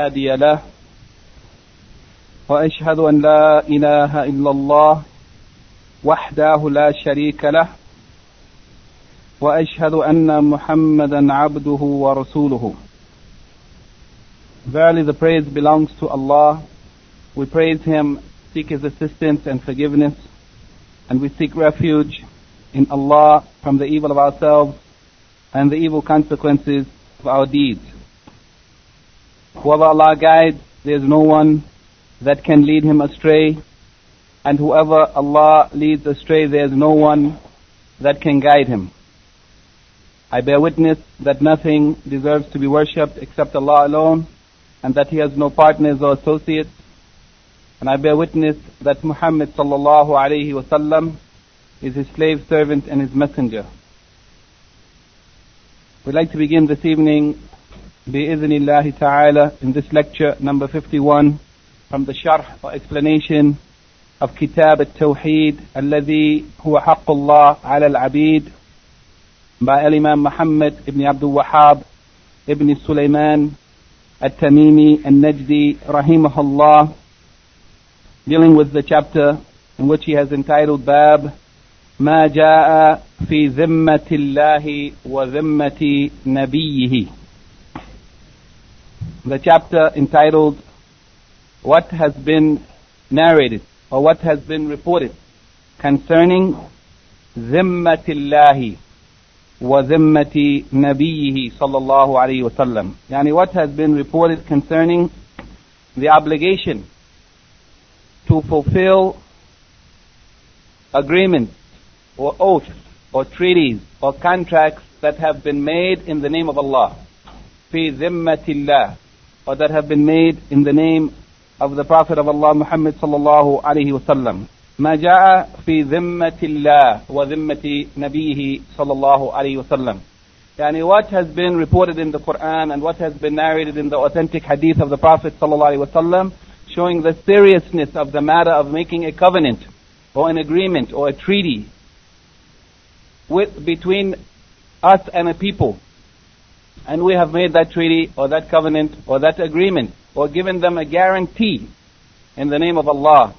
هادي له واشهد ان لا اله الا الله وحده لا شريك له واشهد ان محمدا عبده ورسوله Verily the praise belongs to Allah. We praise Him, seek His assistance and forgiveness, and we seek refuge in Allah from the evil of ourselves and the evil consequences of our deeds. Whoever Allah guides, there is no one that can lead him astray, and whoever Allah leads astray, there is no one that can guide him. I bear witness that nothing deserves to be worshipped except Allah alone, and that He has no partners or associates. And I bear witness that Muhammad sallallahu alayhi wasallam is His slave servant and His messenger. We'd like to begin this evening bi'idhnillahi ta'ala in this lecture number 51 from the sharh or explanation of Kitab al-Tawheed الذي هو حق الله على العبيد by Imam Muhammad ibn Abdul Wahhab ibn Sulaiman at-Tamimi al-Najdi rahimahullah dealing with the chapter in which he has entitled Bab ما جاء في ذمة الله وذمة نبيه the chapter entitled What has been narrated or what has been reported concerning ذمة الله وذمة نبيه صلى الله عليه وسلم يعني what has been reported concerning the obligation to fulfill agreements or oaths or treaties or contracts that have been made in the name of Allah في ذمة الله or that have been made in the name of the Prophet of Allah Muhammad صلى الله عليه وسلم ما جاء في ذمة الله وذمة نبيه صلى الله عليه وسلم يعني what has been reported in the Quran and what has been narrated in the authentic hadith of the Prophet صلى الله عليه وسلم showing the seriousness of the matter of making a covenant or an agreement or a treaty with between us and a people and we have made that treaty or that covenant or that agreement or given them a guarantee in the name of Allah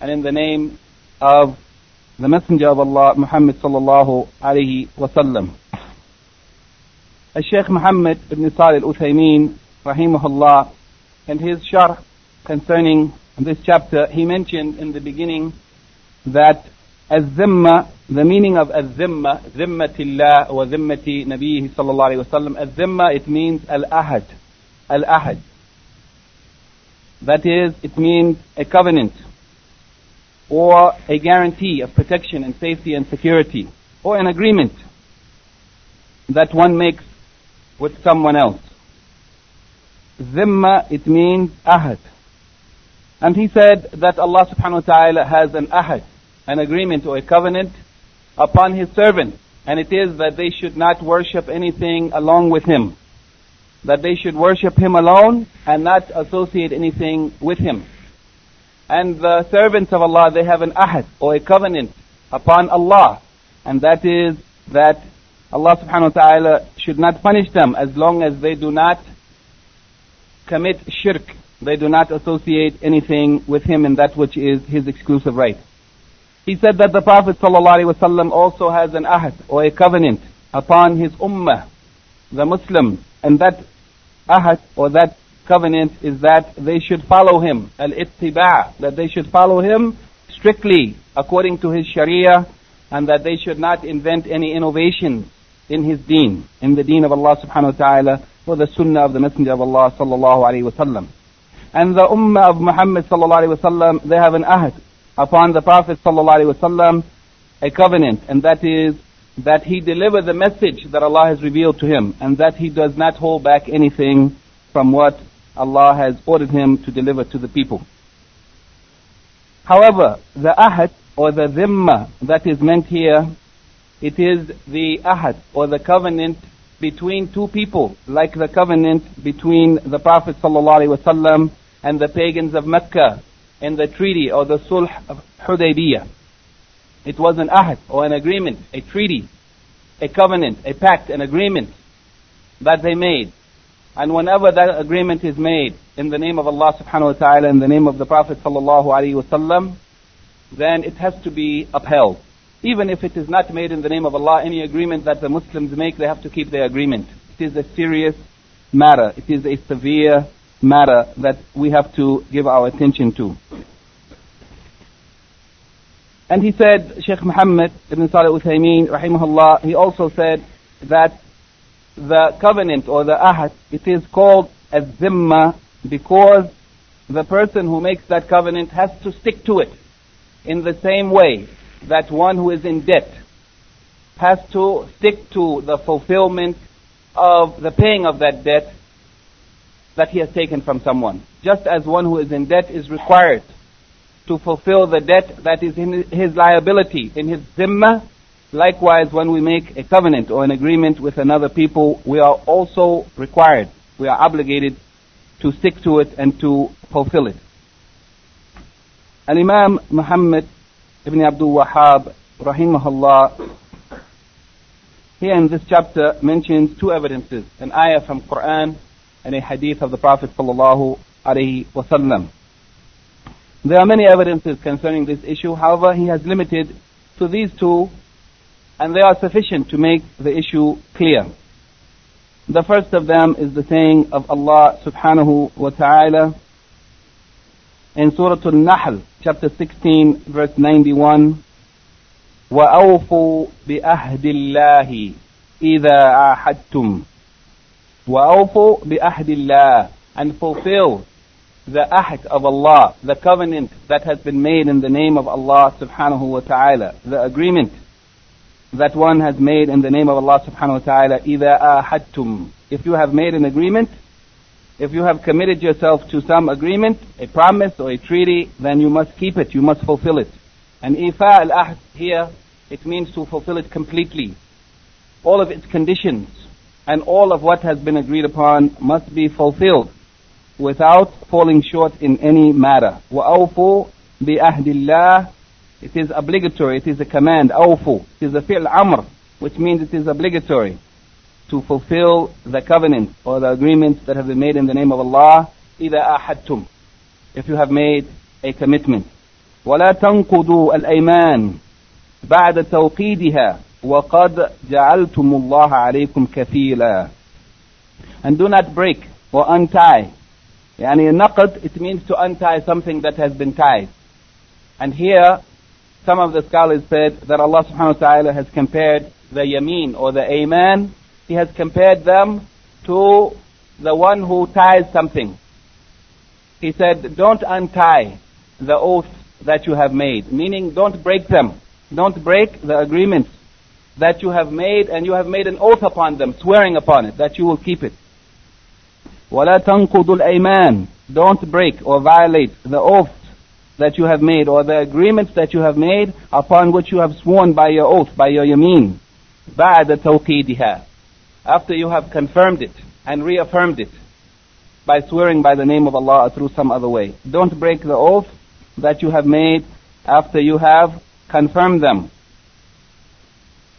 and in the name of the Messenger of Allah, Muhammad sallallahu alayhi wasallam. Sheikh Muhammad ibn Salih al-Uthaymeen, rahimahullah, in his sharh concerning this chapter, he mentioned in the beginning that الذمة, the meaning of الذمة, ذمة الله وذمة نبيه صلى الله عليه وسلم, الذمة, it means al-ahad, al-ahad. That is, it means a covenant or a guarantee of protection and safety and security or an agreement that one makes with someone else. Zimma, it means ahad. And he said that Allah subhanahu wa ta'ala has an ahad, an agreement or a covenant upon his servants. And it is that they should not worship anything along with him. That they should worship him alone and not associate anything with him. And the servants of Allah, they have an ahad or a covenant upon Allah. And that is that Allah subhanahu wa ta'ala should not punish them as long as they do not commit shirk. They do not associate anything with Him in that which is His exclusive right. He said that the Prophet ﷺ also has an ahad or a covenant upon his ummah, the Muslims, and that ahad or that covenant is that they should follow him, al-ittiba', that they should follow him strictly according to his sharia, and that they should not invent any innovations in his deen, in the deen of Allah subhanahu wa ta'ala, or the sunnah of the Messenger of Allah sallallahu wa sallam. And the ummah of Muhammad sallallahu wa sallam, they have an ahad upon the Prophet wasallam a covenant, and that is that he deliver the message that Allah has revealed to him, and that he does not hold back anything from what Allah has ordered him to deliver to the people. However, the ahad or the dhimma that is meant here, it is the ahad or the covenant between two people, like the covenant between the Prophet ﷺ and the pagans of Mecca in the treaty or the Sulh of Hudaybiyah. It was an ahad or an agreement, a treaty, a covenant, a pact, an agreement that they made. And whenever that agreement is made in the name of Allah subhanahu wa ta'ala, in the name of the Prophet sallallahu alaihi wasallam, then it has to be upheld. Even if it is not made in the name of Allah, any agreement that the Muslims make, they have to keep their agreement. It is a serious matter. It is a severe matter that we have to give our attention to. And he said, Sheikh Muhammad ibn Salih Uthaymeen, rahimahullah, he also said that the covenant or the ahad, it is called a zimma because the person who makes that covenant has to stick to it in the same way that one who is in debt has to stick to the fulfillment of the paying of that debt that he has taken from someone. Just as one who is in debt is required to fulfill the debt that is in his liability, in his zimma. Likewise, when we make a covenant or an agreement with another people, we are also required, we are obligated to stick to it and to fulfill it. Al Imam Muhammad ibn Abdul Wahhab, rahimahullah, here in this chapter mentions two evidences, an ayah from Quran and a hadith of the Prophet sallallahu alaihi wasallam. There are many evidences concerning this issue. However, he has limited to these two, and they are sufficient to make the issue clear. The first of them is the saying of Allah subhanahu wa ta'ala in Surah Al-Nahl, chapter 16, verse 91. وأوفوا بأهد الله إذا عاهدتم وأوفوا بأهد الله and fulfill the ahd of Allah, the covenant that has been made in the name of Allah subhanahu wa ta'ala, the agreement that one has made in the name of Allah subhanahu wa ta'ala, إِذَا آحَدْتُمْ If you have made an agreement, if you have committed yourself to some agreement, a promise or a treaty, then you must keep it, you must fulfill it. And ifa al-ahd here, it means to fulfill it completely. All of its conditions and all of what has been agreed upon must be fulfilled without falling short in any matter. وَأَوْفُوا بِأَهْدِ اللَّهِ It is obligatory, it is a command, أَوْفُوا. It is a fi'l amr, which means it is obligatory to fulfill the covenant or the agreements that have been made in the name of Allah إِذَا أَحَدْتُمْ If you have made a commitment. وَلَا تَنْقُضُوا الْأَيْمَانِ بَعْدَ تَوْقِيدِهَا وَقَدْ جَعَلْتُمُ اللَّهَ عَلَيْكُمْ كَفِيلًا And do not break or untie Yani naqd, it means to untie something that has been tied. And here, some of the scholars said that Allah subhanahu wa ta'ala has compared the yameen or the aman, He has compared them to the one who ties something. He said, don't untie the oath that you have made, meaning don't break them. Don't break the agreements that you have made and you have made an oath upon them, swearing upon it, that you will keep it. وَلَا تَنْقُضُوا الْأَيْمَانِ Don't break or violate the oath that you have made or the agreements that you have made upon which you have sworn by your oath, by your yameen. بَعْدَ تَوْقِيدِهَا After you have confirmed it and reaffirmed it by swearing by the name of Allah or through some other way. Don't break the oath that you have made after you have confirmed them.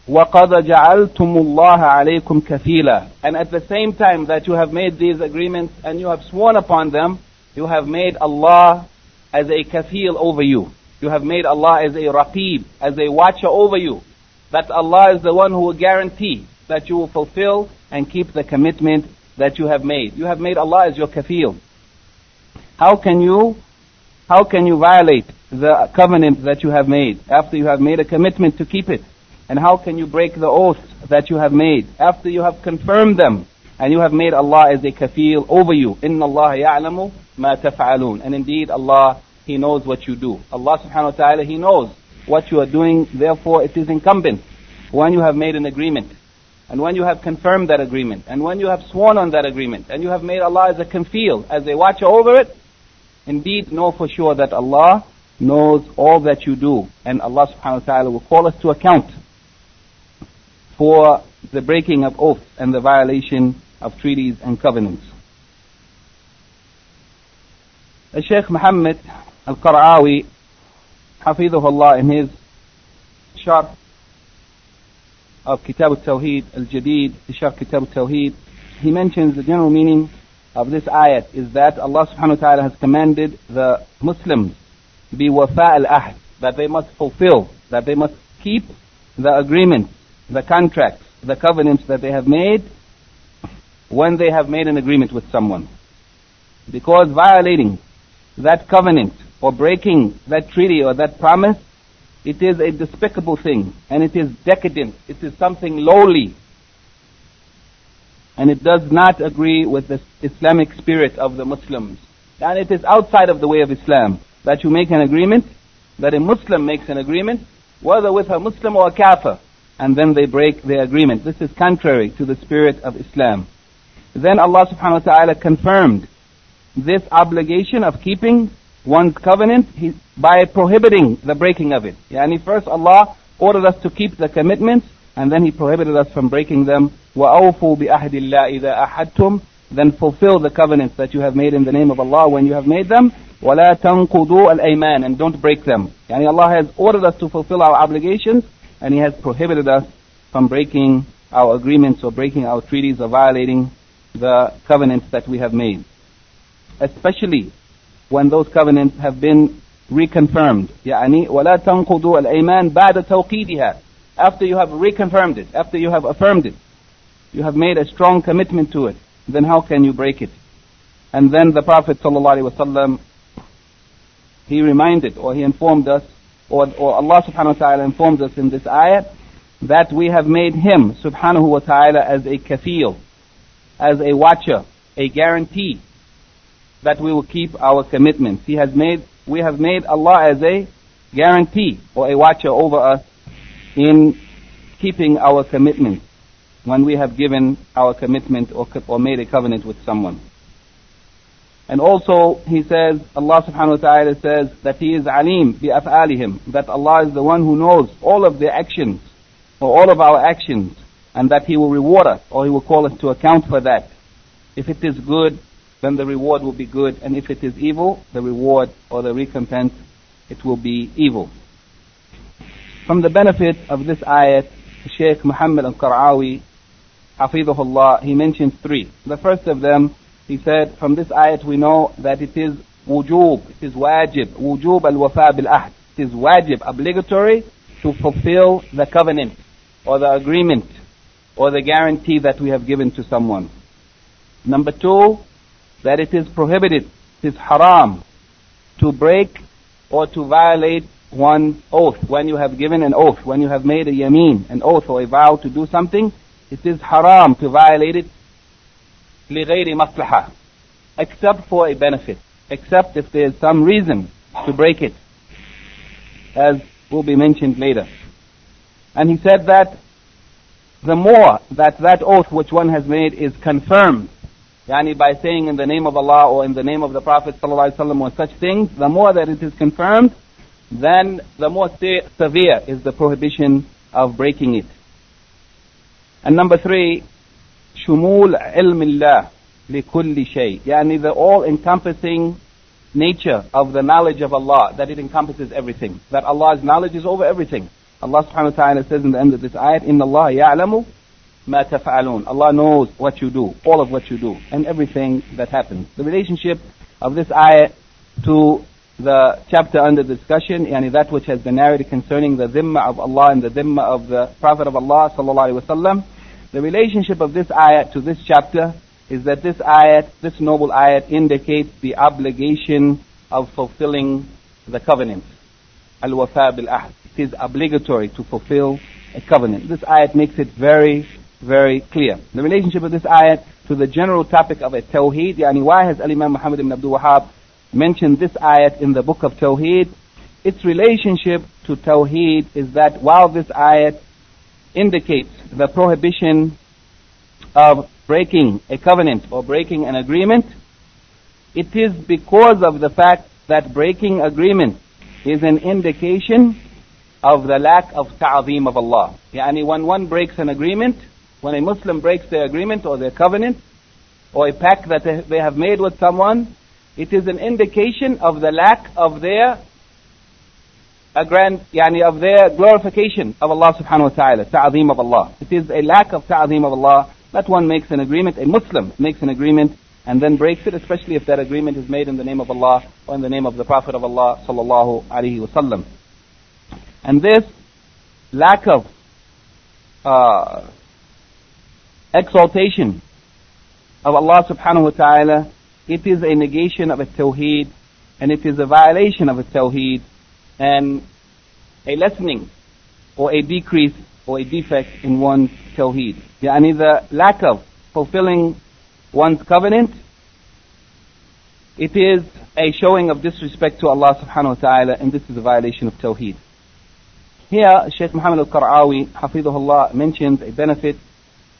وَقَدْ جَعَلْتُمُ اللَّهَ عَلَيْكُمْ كَفِيلًا And at the same time that you have made these agreements and you have sworn upon them, you have made Allah as a kafil over you. You have made Allah as a raqib, as a watcher over you. That Allah is the one who will guarantee that you will fulfill and keep the commitment that you have made. You have made Allah as your kafil. How can you, how can you violate the covenant that you have made after you have made a commitment to keep it? And how can you break the oath that you have made after you have confirmed them and you have made Allah as a kafil over you? Inna Allah ya'lamu ma taf'alun. And indeed Allah, He knows what you do. Allah subhanahu wa ta'ala, He knows what you are doing. Therefore it is incumbent when you have made an agreement and when you have confirmed that agreement and when you have sworn on that agreement and you have made Allah as a kafil, as a watcher over it, indeed know for sure that Allah knows all that you do and Allah subhanahu wa ta'ala will call us to account for the breaking of oaths and the violation of treaties and covenants. Sheikh Muhammad Al-Qara'awi, Hafidhullah, in his sharh of Kitab al-Tawheed al-Jadid, Sharh Kitab al-Tawheed, he mentions the general meaning of this ayat is that Allah subhanahu wa ta'ala has commanded the Muslims be wafa al-ahd, that they must fulfill, that they must keep the agreements, the contracts, the covenants that they have made when they have made an agreement with someone. Because violating that covenant or breaking that treaty or that promise, it is a despicable thing and it is decadent. It is something lowly. And it does not agree with the Islamic spirit of the Muslims. And it is outside of the way of Islam that you make an agreement, that a Muslim makes an agreement, whether with a Muslim or a kafir, and then they break the agreement. This is contrary to the spirit of Islam. Then Allah subhanahu wa ta'ala confirmed this obligation of keeping one's covenant by prohibiting the breaking of it. Yani first Allah ordered us to keep the commitments and then He prohibited us from breaking them. وَأَوْفُوا بِأَهْدِ اللَّهِ إِذَا أَحَدْتُمْ Then fulfill the covenants that you have made in the name of Allah when you have made them. وَلَا تَنْقُضُوا الْأَيْمَانِ And don't break them. Yani Allah has ordered us to fulfill our obligations and He has prohibited us from breaking our agreements or breaking our treaties or violating the covenants that we have made. Especially when those covenants have been reconfirmed. يعني ولا تنقضوا الأيمان بعد توقيدها. After you have reconfirmed it, after you have affirmed it, you have made a strong commitment to it, then how can you break it? And then the Prophet ﷺ, he reminded or he informed us, or, or Allah subhanahu wa ta'ala informs us in this ayah, that we have made him subhanahu wa ta'ala as a kafil, as a watcher, a guarantee that we will keep our commitments. He has made, we have made Allah as a guarantee or a watcher over us in keeping our commitments when we have given our commitment or, or made a covenant with someone. And also, he says, Allah subhanahu wa ta'ala says that He is alim bi af'alihim, that Allah is the one who knows all of their actions, or all of our actions, and that He will reward us, or He will call us to account for that. If it is good, then the reward will be good, and if it is evil, the reward or the recompense, it will be evil. From the benefit of this ayat, Sheikh Muhammad al-Qara'awi, Hafidhullah, he mentions three. The first of them, he said, from this ayat we know that it is wujub, it is wajib, wujub al-wafa bil-ahd. It is wajib, obligatory, to fulfill the covenant, or the agreement, or the guarantee that we have given to someone. Number two, that it is prohibited, it is haram, to break or to violate one's oath. When you have given an oath, when you have made a yameen, an oath or a vow to do something, it is haram to violate it لغير مصلحة except for a benefit, except if there is some reason to break it, as will be mentioned later. And he said that the more that that oath which one has made is confirmed Yani by saying in the name of Allah or in the name of the Prophet ﷺ or such things, the more that it is confirmed, then the more se- severe is the prohibition of breaking it. And number three, شمول علم الله لكل شيء. Yani the all-encompassing nature of the knowledge of Allah, that it encompasses everything. That Allah's knowledge is over everything. Allah subhanahu wa ta'ala says in the end of this ayat, إِنَّ اللَّهَ يَعْلَمُ ما تفعلون. Allah knows what you do, all of what you do, and everything that happens. The relationship of this ayah to the chapter under discussion, yani that which has been narrated concerning the dhimma of Allah and the dhimma of the Prophet of Allah sallallahu alaihi wasallam. the relationship of this ayat to this chapter is that this ayat, this noble ayat, indicates the obligation of fulfilling the covenant. Al-wafa bil-ahd. It is obligatory to fulfill a covenant. This ayat makes it very very clear. The relationship of this ayat to the general topic of a tawheed, yani why has Imam Muhammad ibn Abdul Wahhab mentioned this ayat in the book of Tawheed? Its relationship to Tawheed is that while this ayat indicates the prohibition of breaking a covenant or breaking an agreement, it is because of the fact that breaking agreement is an indication of the lack of ta'zeem of Allah. Yani when one breaks an agreement, when a Muslim breaks their agreement or their covenant or a pact that they have made with someone, it is an indication of the lack of their a grand, yani of their glorification of Allah subhanahu wa ta'ala, ta'zeem of Allah. It is a lack of ta'zeem of Allah that one makes an agreement, a Muslim makes an agreement and then breaks it, especially if that agreement is made in the name of Allah or in the name of the Prophet of Allah sallallahu alaihi wasallam. And this lack of uh, exaltation of Allah subhanahu wa ta'ala, it is a negation of a tawheed and it is a violation of a tawheed and a lessening or a decrease or a defect in one's tawheed. Yani the lack of fulfilling one's covenant, it is a showing of disrespect to Allah subhanahu wa ta'ala and this is a violation of tawheed. Here, Sheikh Muhammad al-Qar'awi, hafidhullah, mentions a benefit,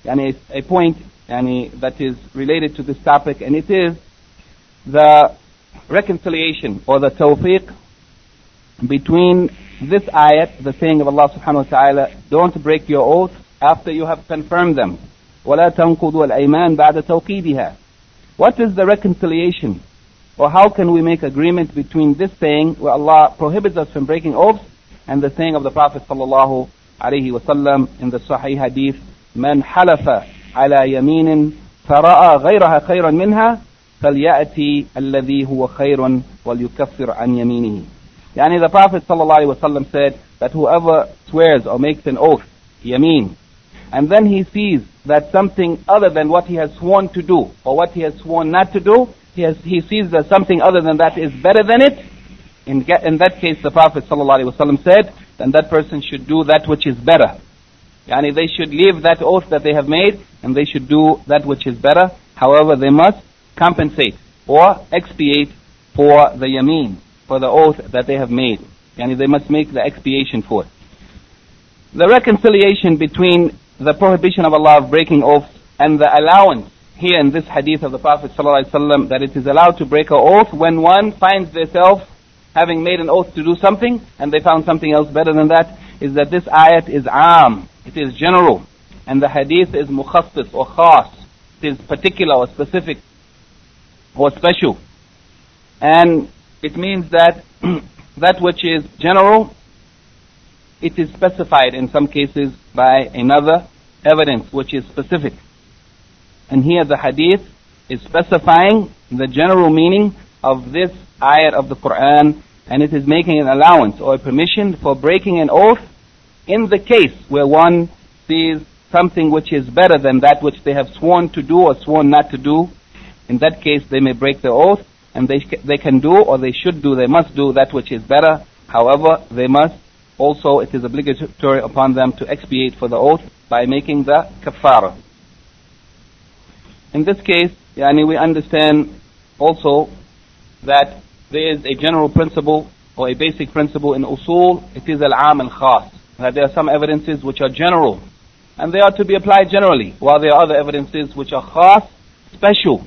yani a, a point yani, that is related to this topic and it is the reconciliation or the tawfiq between this ayat, the saying of Allah subhanahu wa ta'ala, don't break your oath after you have confirmed them. وَلَا تَنْقُضُوا الْأَيْمَانِ بَعْدَ تَوْقِيدِهَا What is the reconciliation? Or how can we make agreement between this saying where Allah prohibits us from breaking oaths and the saying of the Prophet sallallahu alaihi wasallam in the Sahih Hadith, من حلف على يمين فرأى غيرها خيرا منها فليأتي الذي هو خير وليكفر عن يمينه. Yani the Prophet ﷺ said that whoever swears or makes an oath, yameen, and then he sees that something other than what he has sworn to do or what he has sworn not to do, he, has, he sees that something other than that is better than it, in, in that case the Prophet ﷺ said, then that person should do that which is better. Yani they should leave that oath that they have made and they should do that which is better. However, they must compensate or expiate for the yameen for the oath that they have made. Yani they must make the expiation for it. The reconciliation between the prohibition of Allah of breaking oaths and the allowance here in this hadith of the Prophet ﷺ that it is allowed to break an oath when one finds themselves having made an oath to do something and they found something else better than that is that this ayat is am, it is general and the hadith is mukhassis or khas, it is particular or specific or special. And it means that that which is general, it is specified in some cases by another evidence which is specific. And here the hadith is specifying the general meaning of this ayat of the Quran and it is making an allowance or a permission for breaking an oath in the case where one sees something which is better than that which they have sworn to do or sworn not to do. In that case they may break the oath and they, they can do or they should do, they must do that which is better. However, they must also, it is obligatory upon them to expiate for the oath by making the kafara. In this case, yani we understand also that there is a general principle or a basic principle in usul, it is al-am al-khas. That there are some evidences which are general and they are to be applied generally, while there are other evidences which are khas, special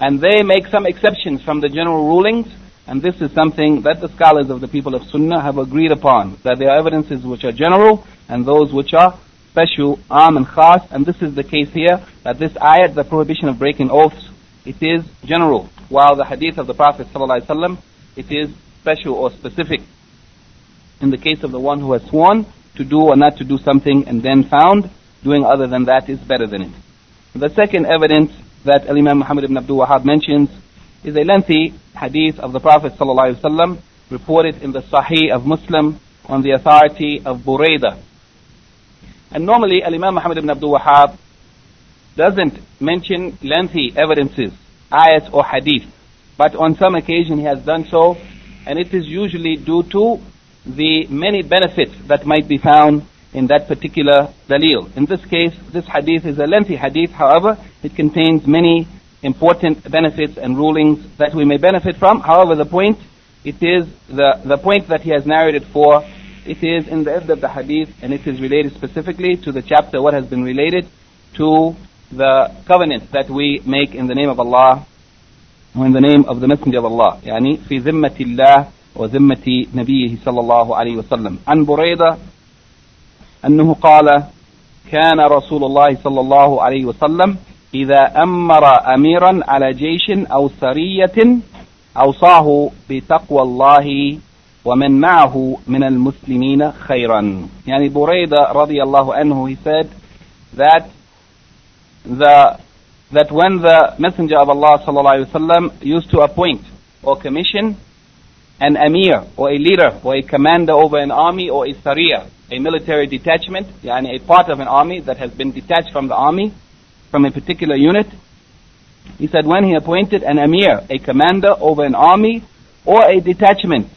and they make some exceptions from the general rulings, and this is something that the scholars of the people of Sunnah have agreed upon, that there are evidences which are general, and those which are special, am and khas, and this is the case here, that this ayat, the prohibition of breaking oaths, it is general, while the hadith of the Prophet ﷺ, it is special or specific. In the case of the one who has sworn to do or not to do something and then found doing other than that is better than it. The second evidence that Imam Muhammad ibn Abdul Wahhab mentions is a lengthy hadith of the Prophet ﷺ reported in the Sahih of Muslim on the authority of Buraidah. And normally Imam Muhammad ibn Abdul Wahhab doesn't mention lengthy evidences, ayat or hadith, but on some occasion he has done so, and it is usually due to the many benefits that might be found in that particular dalil. In this case, this hadith is a lengthy hadith, however, it contains many important benefits and rulings that we may benefit from. However, the point, it is the, the point that he has narrated for, it is in the end of the hadith and it is related specifically to the chapter what has been related to the covenant that we make in the name of Allah or in the name of the Messenger of Allah. يعني في ذمة الله وذمة نبيه صلى الله عليه وسلم. عن بريدة أنه قال كان رسول الله صلى الله عليه وسلم إذا أمر أميرا على جيش أو سرية أوصاه بتقوى الله ومن معه من المسلمين خيرا. يعني بريدة رضي الله عنه he said that the, that when the Messenger of Allah sallallahu used to appoint or commission an emir or a leader or a commander over an army or a sariya, a military detachment, yani a part of an army that has been detached from the army, from a particular unit. He said when he appointed an emir, a commander over an army or a detachment,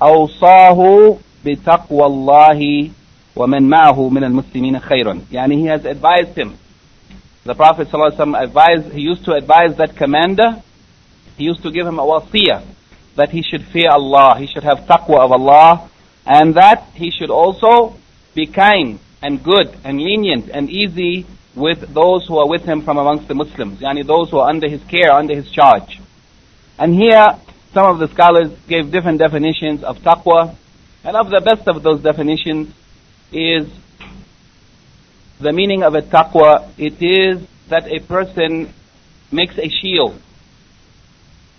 أوصاه بتقوى الله ومن معه من المسلمين خيرا. Yani he has advised him. The Prophet ﷺ advised, he used to advise that commander, he used to give him a wasiyah, that he should fear Allah, he should have taqwa of Allah, and that he should also be kind and good and lenient and easy with those who are with him from amongst the Muslims, yani those who are under his care, under his charge. And here, some of the scholars gave different definitions of taqwa, and of the best of those definitions is the meaning of a taqwa, it is that a person makes a shield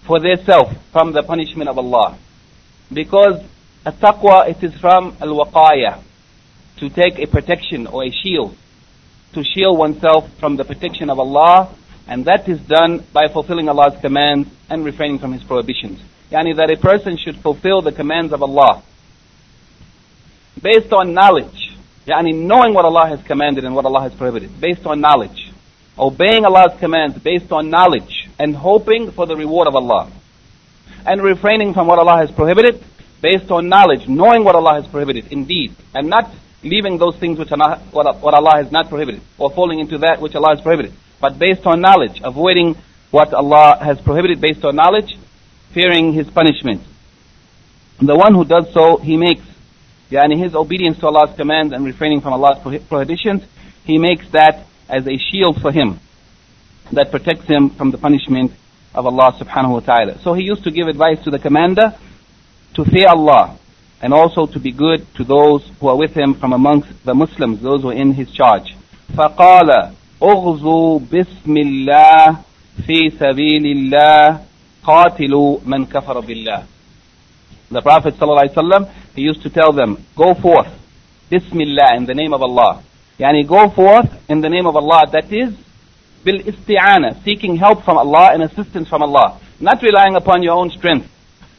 for theirself from the punishment of Allah. Because a taqwa, it is from al-waqaya, to take a protection or a shield, to shield oneself from the protection of Allah, and that is done by fulfilling Allah's commands and refraining from His prohibitions. Yani that a person should fulfill the commands of Allah based on knowledge, yani knowing what Allah has commanded and what Allah has prohibited, based on knowledge obeying Allah's commands based on knowledge and hoping for the reward of Allah. And refraining from what Allah has prohibited based on knowledge, knowing what Allah has prohibited indeed, and not leaving those things which are not, what, what Allah has not prohibited, or falling into that which Allah has prohibited, but based on knowledge, avoiding what Allah has prohibited based on knowledge, fearing His punishment. The one who does so, he makes, yani his obedience to Allah's commands and refraining from Allah's prohibitions, he makes that as a shield for him that protects him from the punishment of Allah subhanahu wa ta'ala. So he used to give advice to the commander to fear Allah and also to be good to those who are with him from amongst the Muslims, those who are in his charge. فقال اغزوا بسم الله في سبيل الله قاتلوا من كفر بالله. The Prophet ﷺ, he used to tell them, go forth, Bismillah, in the name of Allah. Yani go forth in the name of Allah, that is, bil isti'ana, seeking help from Allah and assistance from Allah. Not relying upon your own strength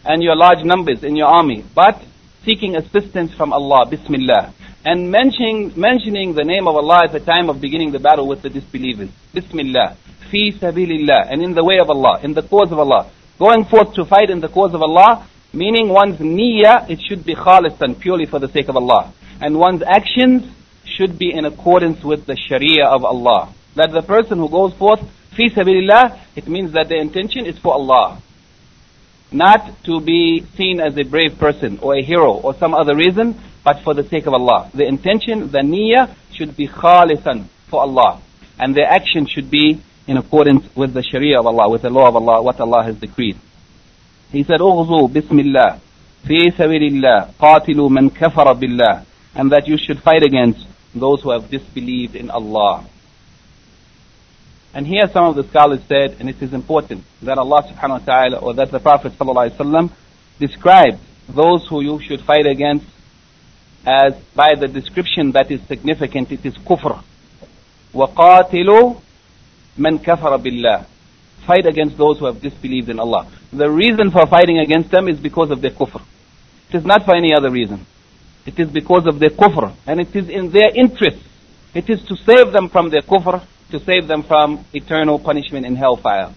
and your large numbers in your army, but seeking assistance from Allah, Bismillah. And mentioning, mentioning the name of Allah at the time of beginning the battle with the disbelievers. Bismillah. Fi sabilillah. And in the way of Allah, in the cause of Allah. Going forth to fight in the cause of Allah, meaning one's niyyah, it should be khalisan, purely for the sake of Allah. And one's actions should be in accordance with the Sharia of Allah that the person who goes forth fi sabilillah, it means that the intention is for Allah. Not to be seen as a brave person or a hero or some other reason, but for the sake of Allah. The intention, the niyyah, should be khalisan for Allah. And the action should be in accordance with the sharia of Allah, with the law of Allah, what Allah has decreed. He said, "Ughzu bismillah, fi sabilillah, qatilu man kafara billah." And that you should fight against those who have disbelieved in Allah. And here some of the scholars said, and it is important, that Allah subhanahu wa ta'ala, or that the Prophet sallallahu alaihi wasallam described those who you should fight against as by the description that is significant, it is kufr. وَقَاتِلُوا مَنْ كَفَرَ بِاللَّهِ Fight against those who have disbelieved in Allah. The reason for fighting against them is because of their kufr. It is not for any other reason. It is because of their kufr. And it is in their interest. It is to save them from their kufr, to save them from eternal punishment in hellfire.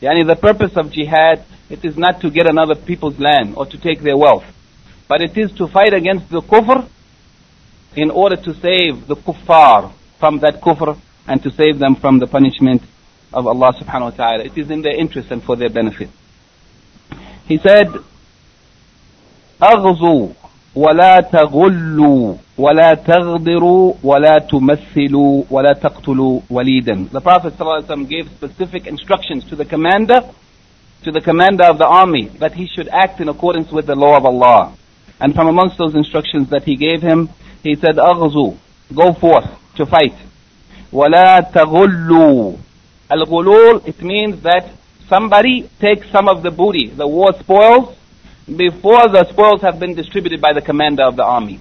Yani the purpose of jihad, it is not to get another people's land or to take their wealth. But it is to fight against the kufr in order to save the kuffar from that kufr and to save them from the punishment of Allah subhanahu wa ta'ala. It is in their interest and for their benefit. He said, أغزوا ولا تغلوا ولا تغدروا ولا تمثلوا ولا تقتلوا وليدا. The Prophet ﷺ gave specific instructions to the commander, to the commander of the army, that he should act in accordance with the law of Allah. And from amongst those instructions that he gave him, he said, أغزوا, go forth to fight. ولا تغلوا. Al-ghulul, it means that somebody takes some of the booty, the war spoils, before the spoils have been distributed by the commander of the army.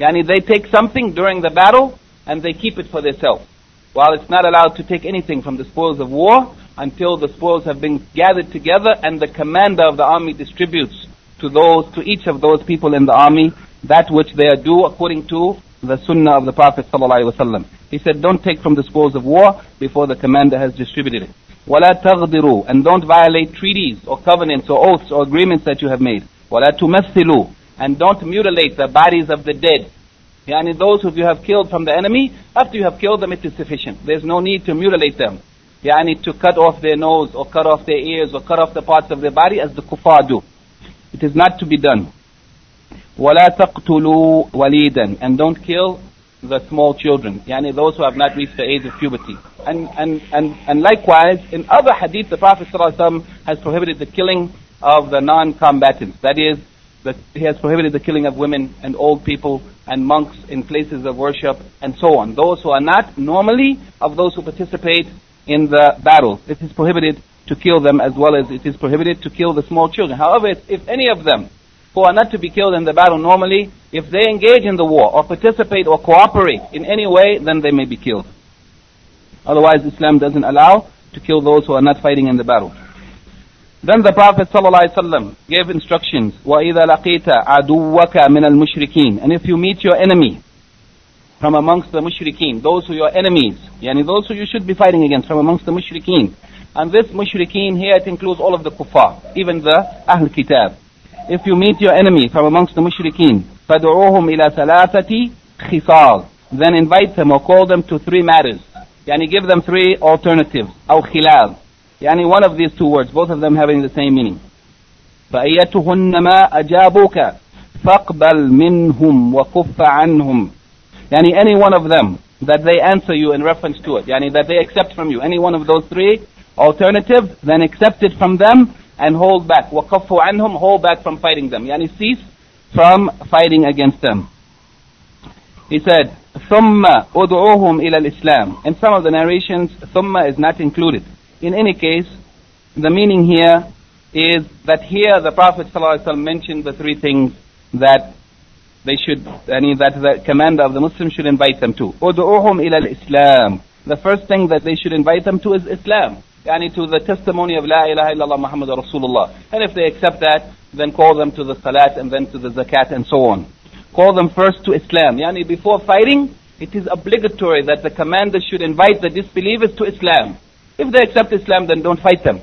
Yani they take something during the battle and they keep it for themselves. while it's not allowed to take anything from the spoils of war until the spoils have been gathered together and the commander of the army distributes to those, to each of those people in the army that which they are due according to the sunnah of the Prophet ﷺ. He said, don't take from the spoils of war before the commander has distributed it. وَلَا تَغْدِرُوا And don't violate treaties or covenants or oaths or agreements that you have made. وَلَا تُمَثِّلُوا And don't mutilate the bodies of the dead. Yani those who you have killed from the enemy, after you have killed them it is sufficient. There's no need to mutilate them. Yani to cut off their nose or cut off their ears or cut off the parts of their body as the kuffar do. It is not to be done. وَلَا تَقْتُلُوا وَلِيدًا And don't kill the small children, yani those who have not reached the age of puberty. And, and, and, and likewise, in other hadith, the Prophet ﷺ has prohibited the killing of the non-combatants. That is, that he has prohibited the killing of women and old people and monks in places of worship and so on. Those who are not normally of those who participate in the battle. It is prohibited to kill them as well as it is prohibited to kill the small children. However, if, if any of them who are not to be killed in the battle normally, if they engage in the war or participate or cooperate in any way, then they may be killed. Otherwise, Islam doesn't allow to kill those who are not fighting in the battle. Then the Prophet ﷺ gave instructions, وَإِذَا لَقِيتَ عَدُوَّكَ مِنَ الْمُشْرِكِينَ And if you meet your enemy from amongst the mushrikeen, those who are your enemies, yani those who you should be fighting against from amongst the mushrikeen. And this mushrikeen here, it includes all of the kuffar, even the Ahl Kitab if you meet your enemy from amongst the mushrikeen, فَدُعُوهُمْ إِلَى ثَلَاثَةِ خِصَالٍ Then invite them or call them to three matters. Yani give them three alternatives. أو خلال. Yani one of these two words, both of them having the same meaning. فَأَيَّتُهُنَّ مَا أَجَابُوكَ فَاقْبَلْ مِنْهُمْ وَكُفَّ عَنْهُمْ Yani any one of them that they answer you in reference to it. Yani that they accept from you. Any one of those three alternatives, then accept it from them and hold back. وَقَفُّ عَنْهُمْ Hold back from fighting them. Yani cease from fighting against them. He said, ثُمَّ أُدْعُوهُمْ إِلَى الْإِسْلَامِ In some of the narrations, ثُمَّ is not included. In any case, the meaning here is that here the Prophet ﷺ mentioned the three things that they should, any that the commander of the Muslims should invite them to. أُدْعُوهُمْ إِلَى الْإِسْلَامِ The first thing that they should invite them to is Islam yani to the testimony of La ilaha illallah Muhammad Rasulullah. And if they accept that, then call them to the salat and then to the zakat and so on. Call them first to Islam. Yani before fighting, it is obligatory that the commander should invite the disbelievers to Islam. If they accept Islam, then don't fight them.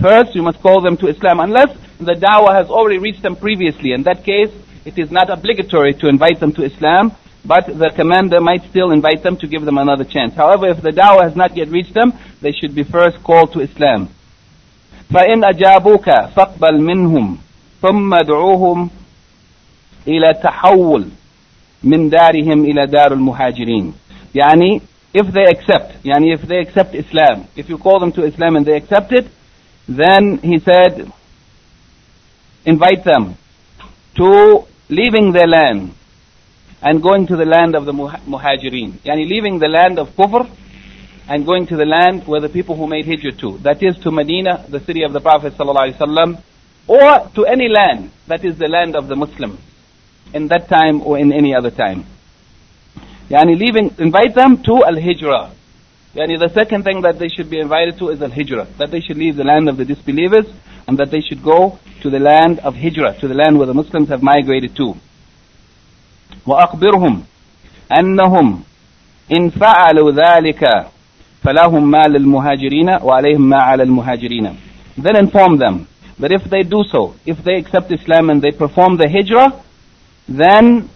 First, you must call them to Islam, unless the dawah has already reached them previously. In that case, it is not obligatory to invite them to Islam, but the commander might still invite them to give them another chance. However, if the dawah has not yet reached them, they should be first called to Islam. فإن أجابوك فاقبل منهم ثم ادعوهم إلى تحول من دارهم إلى دار المهاجرين يعني if they accept يعني if they accept Islam if you call them to Islam and they accept it then he said invite them to leaving their land and going to the land of the muhajirin. Yani leaving the land of kufr and going to the land where the people who made hijrah to. That is to Medina, the city of the Prophet ﷺ, or to any land that is the land of the Muslims in that time or in any other time. Yani leaving, invite them to al-hijrah. Yani the second thing that they should be invited to is al-hijrah. That they should leave the land of the disbelievers and that they should go to the land of hijrah, to the land where the Muslims have migrated to. وأخبرهم أنهم إن فعلوا ذلك فلهم ما للمهاجرين وعليهم ما على المهاجرين then inform them that if they do so if they accept Islam and they perform the hijrah then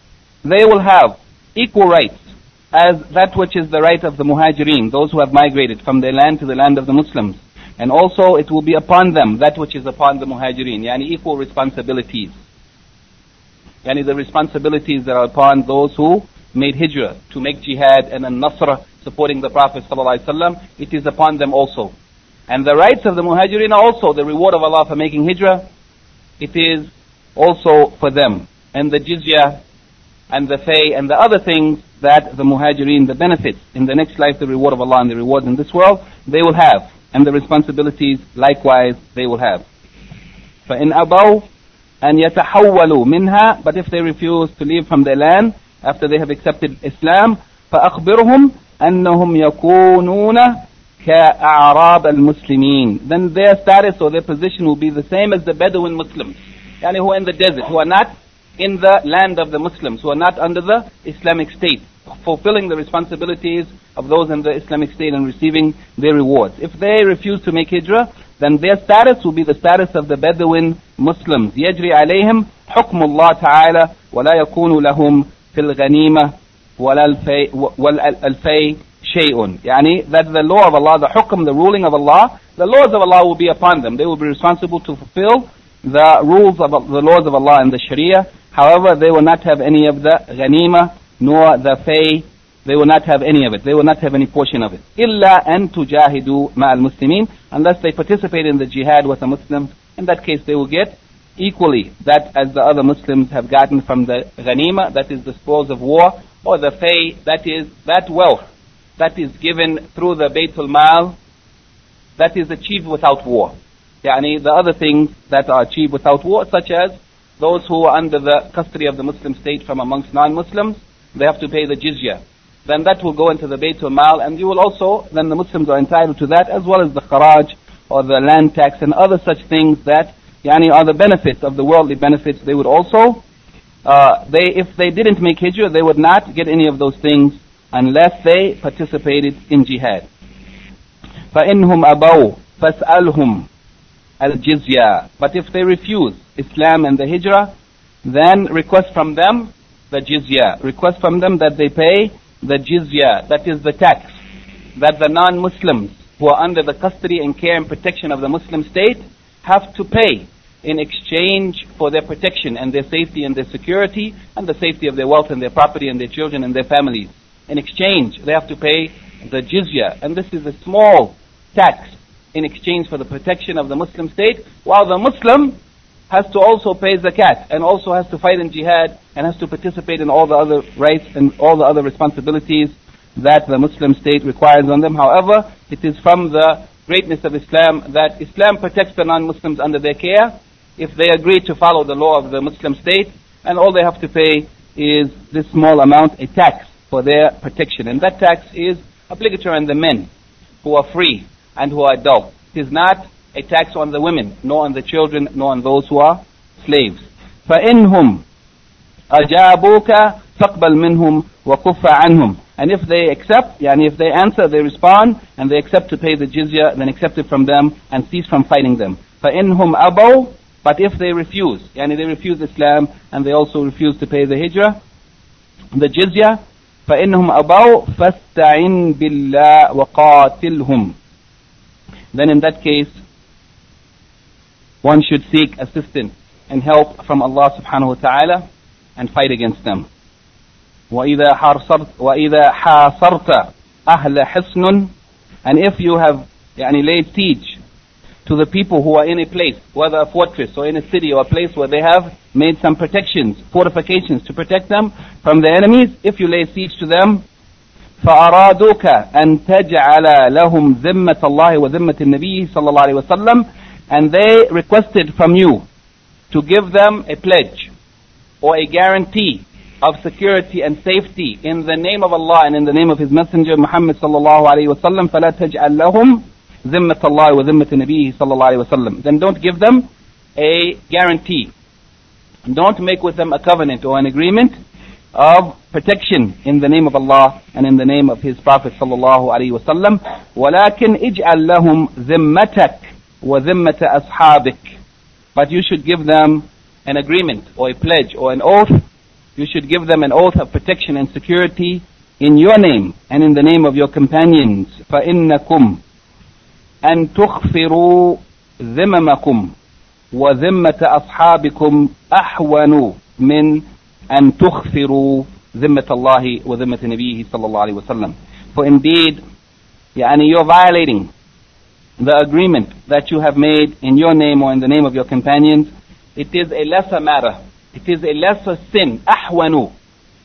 they will have equal rights as that which is the right of the muhajirin those who have migrated from their land to the land of the Muslims and also it will be upon them that which is upon the muhajirin yani equal responsibilities yani the responsibilities that are upon those who made hijrah to make jihad and an nasr supporting the Prophet ﷺ, it is upon them also. And the rights of the muhajirin are also the reward of Allah for making hijrah. It is also for them And the jizya and the fay and the other things that the muhajirin, the benefits in the next life, the reward of Allah and the rewards in this world, they will have. And the responsibilities likewise they will have. فإن أبوا أن يتحولوا منها but if they refuse to leave from their land after they have accepted Islam فأخبرهم أنهم يكونون كأعراب المسلمين then their status or their position will be the same as the Bedouin Muslims يعني who are in the desert who are not in the land of the Muslims who are not under the Islamic State fulfilling the responsibilities of those in the Islamic State and receiving their rewards if they refuse to make hijrah then their status will be the status of the Bedouin Muslims يجري عليهم حكم الله تعالى ولا يكون لهم في الغنيمة ولا الفي, ولا الفي شيء يعني that the law of Allah the hukm the ruling of Allah the laws of Allah will be upon them they will be responsible to fulfill the rules of the laws of Allah and the Sharia however they will not have any of the ghanima nor the fay they will not have any of it. They will not have any portion of it. إِلَّا أَن تُجَاهِدُوا مَعَ الْمُسْلِمِينَ Unless they participate in the jihad with the Muslims, in that case they will get equally that as the other Muslims have gotten from the ghanima, that is the spoils of war, or the fay, that is that wealth that is given through the Baytul Mal, that is achieved without war. Yani the other things that are achieved without war, such as those who are under the custody of the Muslim state from amongst non-Muslims, they have to pay the jizya then that will go into the Baytul Mal, and you will also, then the Muslims are entitled to that, as well as the Kharaj, or the land tax, and other such things that, yani, are the benefits of the worldly benefits. They would also, uh, they, if they didn't make hijrah, they would not get any of those things unless they participated in jihad. فَإِنْهُمْ أَبَوْا فَاسْأَلْهُمْ al-jizya. But if they refuse Islam and the hijrah, then request from them the jizya. Request from them that they pay the jizya, that is the tax, that the non-Muslims who are under the custody and care and protection of the Muslim state have to pay in exchange for their protection and their safety and their security and the safety of their wealth and their property and their children and their families. In exchange, they have to pay the jizya. And this is a small tax in exchange for the protection of the Muslim state, while the Muslim has to also pay zakat and also has to fight in jihad and has to participate in all the other rights and all the other responsibilities that the Muslim state requires on them. However, it is from the greatness of Islam that Islam protects the non-Muslims under their care if they agree to follow the law of the Muslim state and all they have to pay is this small amount, a tax for their protection. And that tax is obligatory on the men who are free and who are adult. It is not a tax on the women, nor on the children, nor on those who are slaves. فإنهم أجابوك فاقبل منهم وكف عنهم and if they accept, yani if they answer, they respond, and they accept to pay the jizya, then accept it from them and cease from fighting them. فَإِنْهُمْ أَبَوْا But if they refuse, yani they refuse Islam and they also refuse to pay the hijrah, the jizya, فَإِنْهُمْ أَبَوْا فَاسْتَعِنْ بِاللَّهِ وَقَاتِلْهُمْ Then in that case, one should seek assistance and help from Allah subhanahu wa ta'ala and fight against them. وإذا حاصرت وإذا حاصرت أهل حصن and if you have يعني laid siege to the people who are in a place, whether a fortress or in a city or a place where they have made some protections, fortifications to protect them from the enemies, if you lay siege to them, فأرادوك أن تجعل لهم ذمة الله وذمة النبي صلى الله عليه وسلم and they requested from you to give them a pledge or a guarantee of security and safety in the name of Allah and in the name of His Messenger Muhammad sallallahu alaihi wasallam فلا تجعل لهم ذمة الله وذمة نبيه صلى الله عليه وسلم then don't give them a guarantee don't make with them a covenant or an agreement of protection in the name of Allah and in the name of His Prophet صلى الله عليه وسلم ولكن اجعل لهم ذمتك وذمة أصحابك but you should give them an agreement or a pledge or an oath you should give them an oath of protection and security in your name and in the name of your companions فإنكم أن تخفروا ذممكم وذمة أصحابكم أحون من أن تخفروا ذمة الله وذمة نبيه صلى الله عليه وسلم for indeed يعني you're violating the agreement that you have made in your name or in the name of your companions, it is a lesser matter. It is a lesser sin, ahwanu,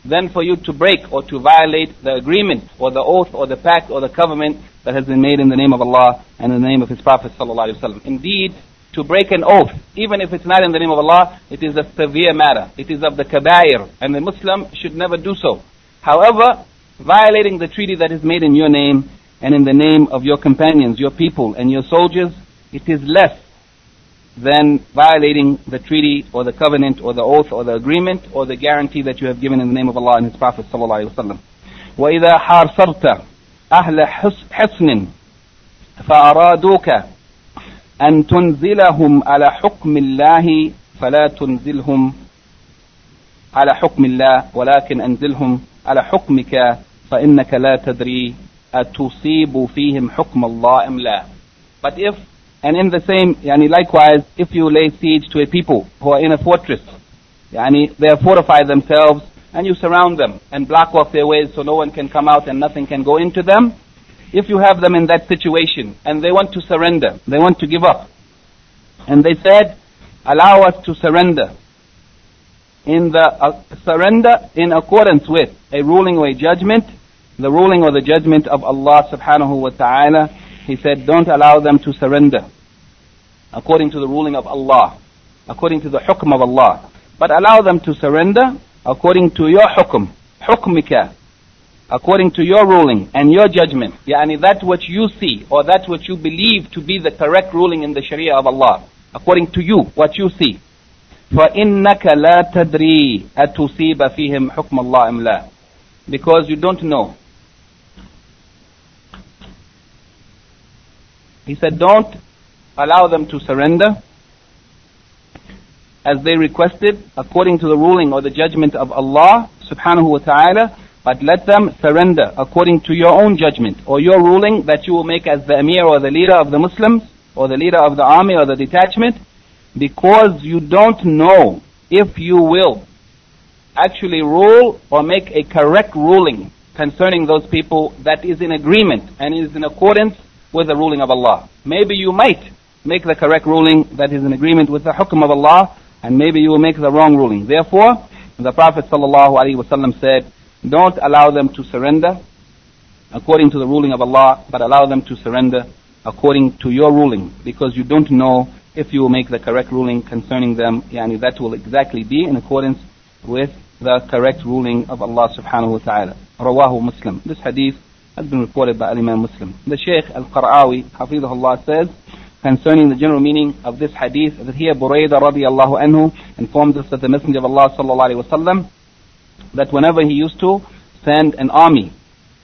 than for you to break or to violate the agreement or the oath or the pact or the covenant that has been made in the name of Allah and in the name of His Prophet sallallahu Indeed, to break an oath, even if it's not in the name of Allah, it is a severe matter. It is of the kabair, and the Muslim should never do so. However, violating the treaty that is made in your name and in the name of your companions, your people, and your soldiers, it is less than violating the treaty or the covenant or the oath or the agreement or the guarantee that you have given in the name of Allah and His Prophet sallallahu alaihi wasallam. وإذا حارصرت أهل حصن فأرادوك أن تنزلهم على حكم الله فلا تنزلهم على حكم الله ولكن أنزلهم على حكمك فإنك لا تدري أتصيب فيهم حكم الله أم لا But if, and in the same, yani likewise, if you lay siege to a people who are in a fortress, yani they have fortified themselves, and you surround them and block off their ways so no one can come out and nothing can go into them, if you have them in that situation and they want to surrender, they want to give up, and they said, allow us to surrender, in the uh, surrender in accordance with a ruling or a judgment, the ruling or the judgment of Allah subhanahu wa ta'ala, he said, don't allow them to surrender according to the ruling of Allah, according to the hukm of Allah, but allow them to surrender according to your hukm, hukmika, according to your ruling and your judgment, yani that which you see or that which you believe to be the correct ruling in the Sharia of Allah, according to you, what you see. فإنك لا تدري أتصيب فيهم حكم الله أم لا because you don't know he said don't allow them to surrender as they requested according to the ruling or the judgment of Allah subhanahu wa ta'ala but let them surrender according to your own judgment or your ruling that you will make as the emir or the leader of the Muslims or the leader of the army or the detachment because you don't know if you will actually rule or make a correct ruling concerning those people that is in agreement and is in accordance with the ruling of Allah. Maybe you might make the correct ruling that is in agreement with the hukm of Allah and maybe you will make the wrong ruling. Therefore, the Prophet ﷺ said, don't allow them to surrender according to the ruling of Allah, but allow them to surrender according to your ruling because you don't know if you will make the correct ruling concerning them, yani that will exactly be in accordance with the correct ruling of Allah subhanahu wa ta'ala. Rawahu Muslim. This hadith has been reported by Imam Muslim. The Shaykh Al-Qara'awi, Hafidahullah says, concerning the general meaning of this hadith, that here Buraidah radiallahu anhu informs us that the Messenger of Allah sallallahu alayhi wasallam, that whenever he used to send an army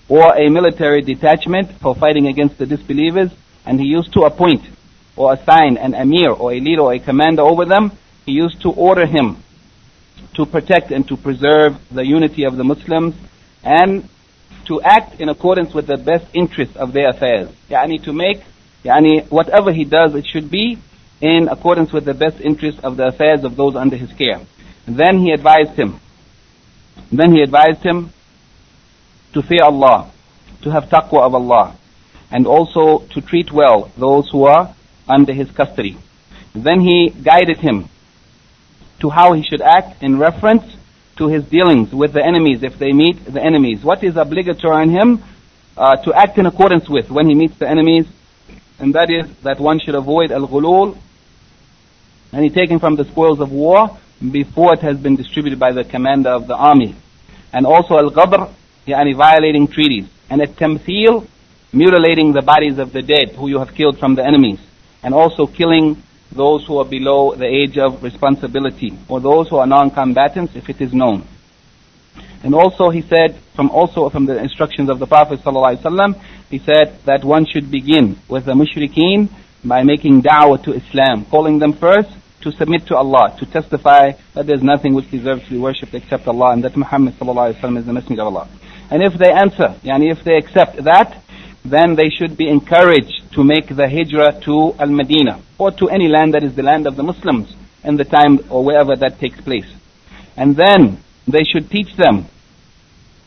or a military detachment for fighting against the disbelievers, and he used to appoint or assign an emir or a leader or a commander over them, he used to order him to protect and to preserve the unity of the Muslims and to act in accordance with the best interests of their affairs. Yani to make, yani whatever he does, it should be in accordance with the best interests of the affairs of those under his care. then he advised him, then he advised him to fear Allah, to have taqwa of Allah, and also to treat well those who are under his custody. Then he guided him to how he should act in reference to his dealings with the enemies if they meet the enemies. What is obligatory on him uh, to act in accordance with when he meets the enemies? And that is that one should avoid al-ghulul, any taking from the spoils of war before it has been distributed by the commander of the army. And also al-ghadr, yani violating treaties. And at-tamthil, mutilating the bodies of the dead who you have killed from the enemies and also killing those who are below the age of responsibility or those who are non-combatants if it is known. And also he said, from also from the instructions of the Prophet ﷺ, he said that one should begin with the mushrikeen by making da'wah to Islam, calling them first to submit to Allah, to testify that there's nothing which deserves to be worshipped except Allah and that Muhammad ﷺ is the messenger of Allah. And if they answer, yani if they accept that, then they should be encouraged to make the hijrah to Al-Madinah or to any land that is the land of the Muslims in the time or wherever that takes place. And then they should teach them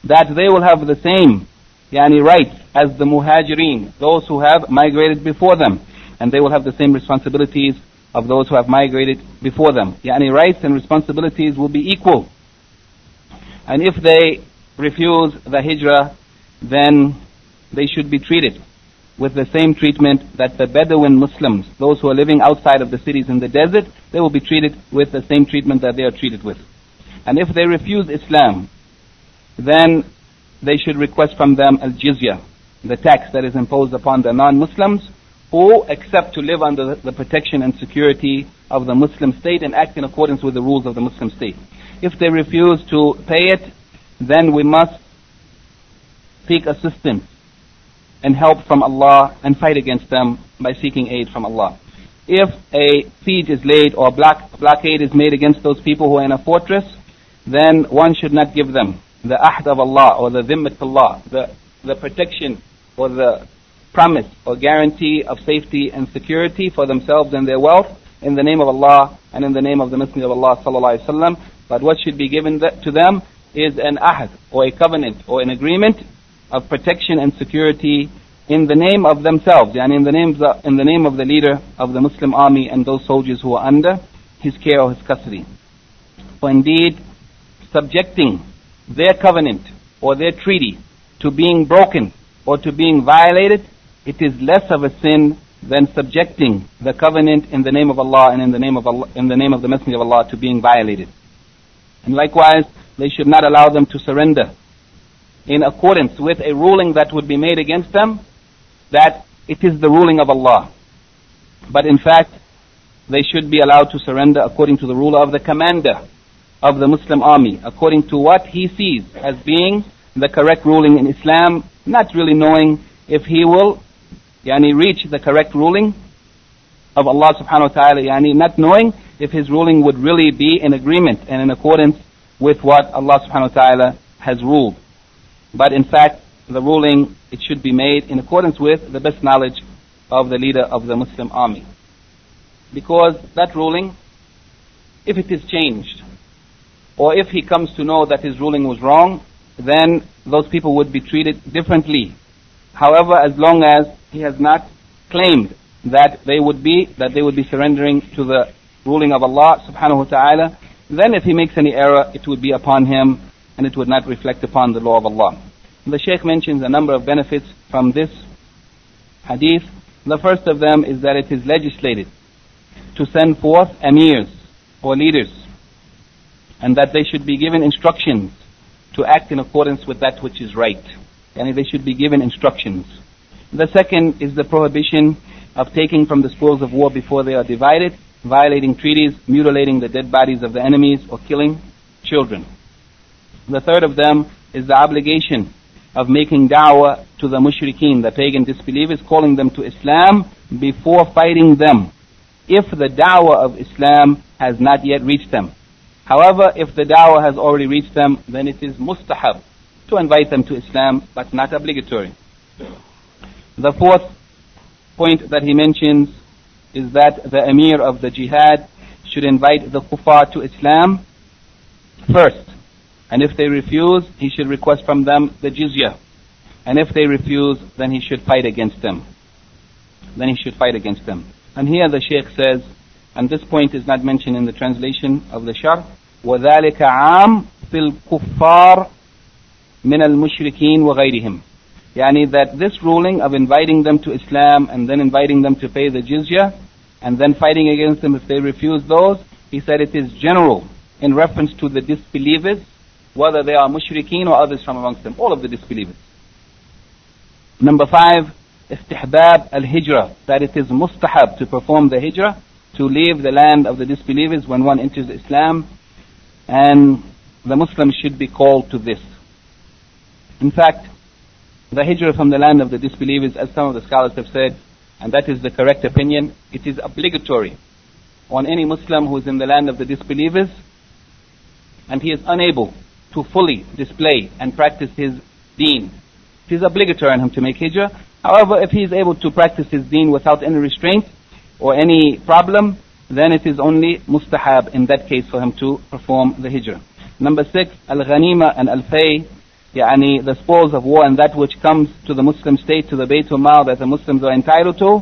that they will have the same yani rights as the muhajirin, those who have migrated before them. And they will have the same responsibilities of those who have migrated before them. Yani rights and responsibilities will be equal. And if they refuse the hijrah, then they should be treated with the same treatment that the Bedouin Muslims, those who are living outside of the cities in the desert, they will be treated with the same treatment that they are treated with. And if they refuse Islam, then they should request from them al-jizya, the tax that is imposed upon the non-Muslims who accept to live under the protection and security of the Muslim state and act in accordance with the rules of the Muslim state. If they refuse to pay it, then we must seek assistance and help from Allah and fight against them by seeking aid from Allah. If a siege is laid or block, blockade is made against those people who are in a fortress, then one should not give them the ahd of Allah or the dhimmat Allah, the, the protection or the promise or guarantee of safety and security for themselves and their wealth in the name of Allah and in the name of the Messenger of Allah sallallahu alaihi. But what should be given to them is an ahd or a covenant or an agreement of protection and security in the name of themselves, and in the names of, in the name of the leader of the Muslim army and those soldiers who are under his care or his custody. For indeed, subjecting their covenant or their treaty to being broken or to being violated, it is less of a sin than subjecting the covenant in the name of Allah and in the name of Allah, in the name of the Messenger of Allah to being violated. And likewise, they should not allow them to surrender in accordance with a ruling that would be made against them, that it is the ruling of Allah. But in fact, they should be allowed to surrender according to the rule of the commander of the Muslim army, according to what he sees as being the correct ruling in Islam, not really knowing if he will yani, reach the correct ruling of Allah subhanahu wa ta'ala, yani, not knowing if his ruling would really be in agreement and in accordance with what Allah subhanahu wa ta'ala has ruled. But in fact, the ruling, it should be made in accordance with the best knowledge of the leader of the Muslim army. Because that ruling, if it is changed, or if he comes to know that his ruling was wrong, then those people would be treated differently. However, as long as he has not claimed that they would be, that they would be surrendering to the ruling of Allah subhanahu wa ta'ala, then if he makes any error, it would be upon him and it would not reflect upon the law of Allah. The Shaykh mentions a number of benefits from this hadith. The first of them is that it is legislated to send forth emirs or leaders and that they should be given instructions to act in accordance with that which is right. And they should be given instructions. The second is the prohibition of taking from the spoils of war before they are divided, violating treaties, mutilating the dead bodies of the enemies, or killing children. The third of them is the obligation of making da'wah to the mushrikeen, the pagan disbelievers, calling them to Islam before fighting them, if the da'wah of Islam has not yet reached them. However, if the da'wah has already reached them, then it is mustahab to invite them to Islam, but not obligatory. The fourth point that he mentions is that the emir of the Jihad should invite the kuffar to Islam first. And if they refuse, he should request from them the jizya. And if they refuse, then he should fight against them. Then he should fight against them. And here the Shaykh says, and this point is not mentioned in the translation of the Sharh, وَذَلِكَ عَام فِي الْكُفَّارِ مِنَ الْمُشْرِكِينَ وَغَيْرِهِمْ Yani that this ruling of inviting them to Islam and then inviting them to pay the jizya and then fighting against them if they refuse those, he said it is general in reference to the disbelievers whether they are mushrikeen or others from amongst them, all of the disbelievers. Number five, istihbab al-hijrah, that it is mustahab to perform the hijrah, to leave the land of the disbelievers when one enters Islam, and the Muslims should be called to this. In fact, the hijrah from the land of the disbelievers, as some of the scholars have said, and that is the correct opinion, it is obligatory on any Muslim who is in the land of the disbelievers, and he is unable to fully display and practice his deen. It is obligatory on him to make hijrah. However, if he is able to practice his deen without any restraint or any problem, then it is only mustahab in that case for him to perform the hijrah. Number six, al-ghanima and al-fay, yani the spoils of war and that which comes to the Muslim state, to the Baytul Mal that the Muslims are entitled to.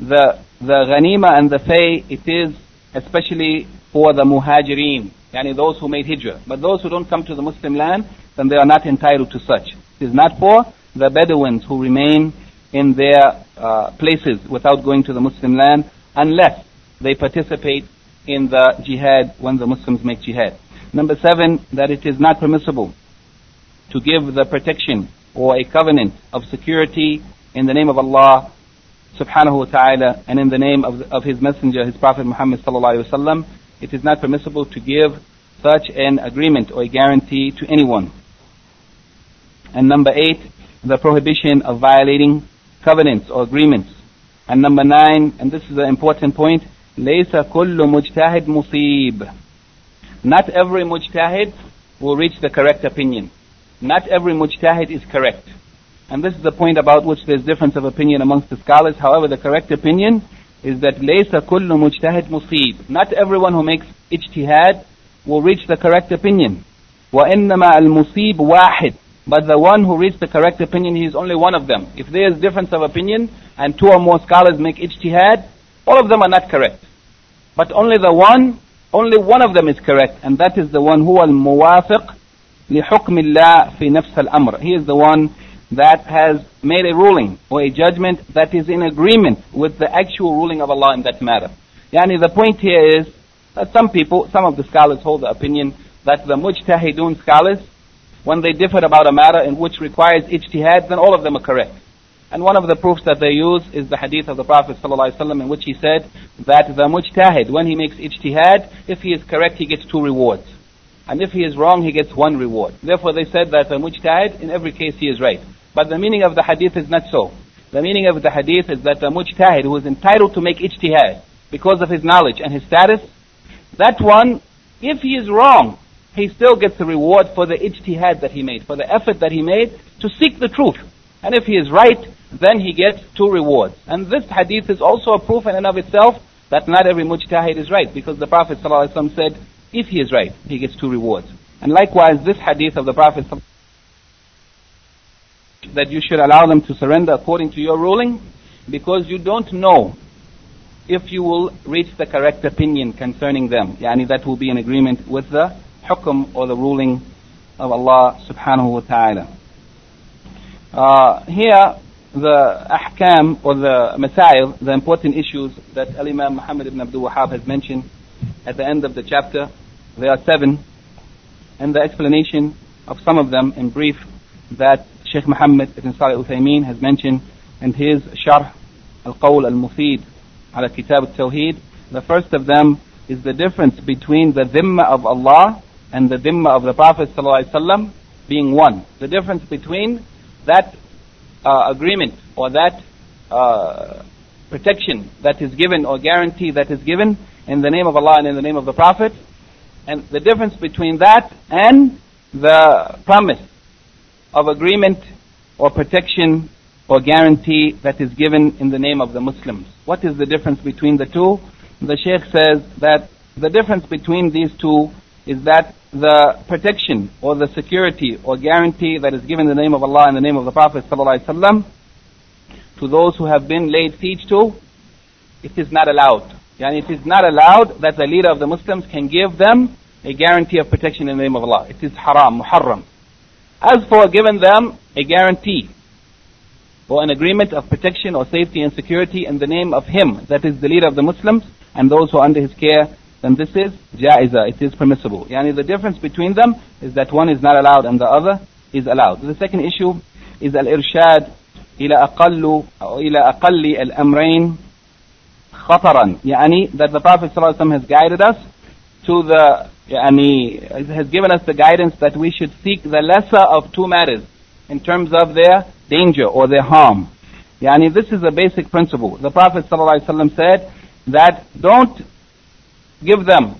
The, the ghanima and the fay, it is especially for the muhajirin, yani those who made hijrah. But those who don't come to the Muslim land, then they are not entitled to such. It is not for the Bedouins who remain in their uh, places without going to the Muslim land, unless they participate in the jihad when the Muslims make jihad. Number seven, that it is not permissible to give the protection or a covenant of security in the name of Allah subhanahu wa ta'ala and in the name of, of his messenger, his prophet Muhammad sallallahu alayhi wa it is not permissible to give such an agreement or a guarantee to anyone. And number eight, the prohibition of violating covenants or agreements. And number nine, and this is an important point, ليس كل مجتهد مصيب. Not every mujtahid will reach the correct opinion. Not every mujtahid is correct. And this is the point about which there's difference of opinion amongst the scholars. However, the correct opinion is that ليس كل مجتهد مصيب. Not everyone who makes ijtihad will reach the correct opinion. وإنما المصيب واحد. But the one who reaches the correct opinion, he is only one of them. If there is difference of opinion and two or more scholars make ijtihad, all of them are not correct. But only the one, only one of them is correct, and that is the one who al muwafiq لحكم الله في نفس الأمر. He is the one that has made a ruling or a judgment that is in agreement with the actual ruling of Allah in that matter. Yani the point here is that some people, some of the scholars hold the opinion that the mujtahidun scholars, when they differ about a matter in which requires ijtihad, then all of them are correct. And one of the proofs that they use is the hadith of the Prophet ﷺ in which he said that the mujtahid, when he makes ijtihad, if he is correct, he gets two rewards. And if he is wrong, he gets one reward. Therefore they said that the mujtahid, in every case he is right. But the meaning of the hadith is not so. The meaning of the hadith is that the mujtahid who is entitled to make ijtihad because of his knowledge and his status, that one, if he is wrong, he still gets the reward for the ijtihad that he made, for the effort that he made to seek the truth. And if he is right, then he gets two rewards. And this hadith is also a proof in and of itself that not every mujtahid is right, because the Prophet ﷺ said, if he is right, he gets two rewards. And likewise, this hadith of the Prophet that you should allow them to surrender according to your ruling because you don't know if you will reach the correct opinion concerning them. Yani that will be in agreement with the hukm or the ruling of Allah subhanahu wa ta'ala. Uh, here, the ahkam or the masail, the important issues that Al-Imam Muhammad ibn Abdul Wahhab has mentioned at the end of the chapter, there are seven, and the explanation of some of them in brief that Sheikh Muhammad ibn Salih Uthaymeen has mentioned in his Sharh al-Qawl al-Mufid ala Kitab al-Tawheed. The first of them is the difference between the dhimma of Allah and the dhimma of the Prophet ﷺ being one. The difference between that uh, agreement or that uh, protection that is given or guarantee that is given in the name of Allah and in the name of the Prophet and the difference between that and the promise of agreement or protection or guarantee that is given in the name of the Muslims. What is the difference between the two? The Sheikh says that the difference between these two is that the protection or the security or guarantee that is given in the name of Allah and the name of the Prophet ﷺ to those who have been laid siege to, it is not allowed. And it is not allowed that the leader of the Muslims can give them a guarantee of protection in the name of Allah. It is haram, muharram. As for giving them a guarantee or an agreement of protection or safety and security in the name of Him, that is the leader of the Muslims, and those who are under His care, then this is jaiza, it is permissible. Yani the difference between them is that one is not allowed and the other is allowed. The second issue is al-irshad ila aqallu, ila aqalli al-amrayn خطرا يعني that the Prophet ﷺ has guided us to the يعني has given us the guidance that we should seek the lesser of two matters in terms of their danger or their harm. Yani this is a basic principle. The Prophet ﷺ said that don't give them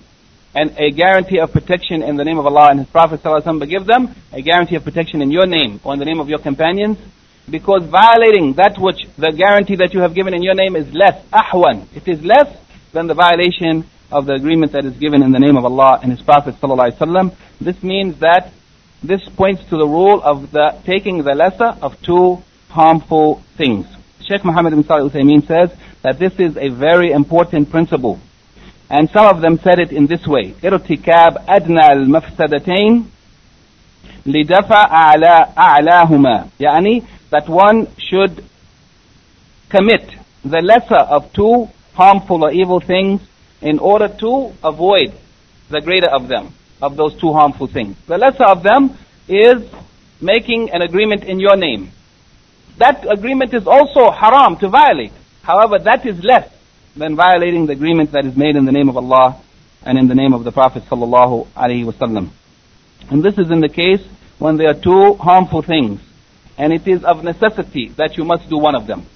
an, a guarantee of protection in the name of Allah and His Prophet ﷺ, but give them a guarantee of protection in your name or in the name of your companions, because violating that which the guarantee that you have given in your name is less, ahwan. It is less than the violation of the agreement that is given in the name of Allah and His Prophet ﷺ. This means that this points to the rule of the taking the lesser of two harmful things. Sheikh Muhammad bin Salih Uthaymeen says that this is a very important principle. And some of them said it in this way. ارتكاب أدنى المفسدتين لدفع أعلى أعلاهما يعني that one should commit the lesser of two harmful or evil things in order to avoid the greater of them, of those two harmful things. The lesser of them is making an agreement in your name. That agreement is also haram to violate. However, that is less than violating the agreement that is made in the name of Allah and in the name of the Prophet sallallahu alaihi wasallam. And this is in the case when there are two harmful things, and it is of necessity that you must do one of them.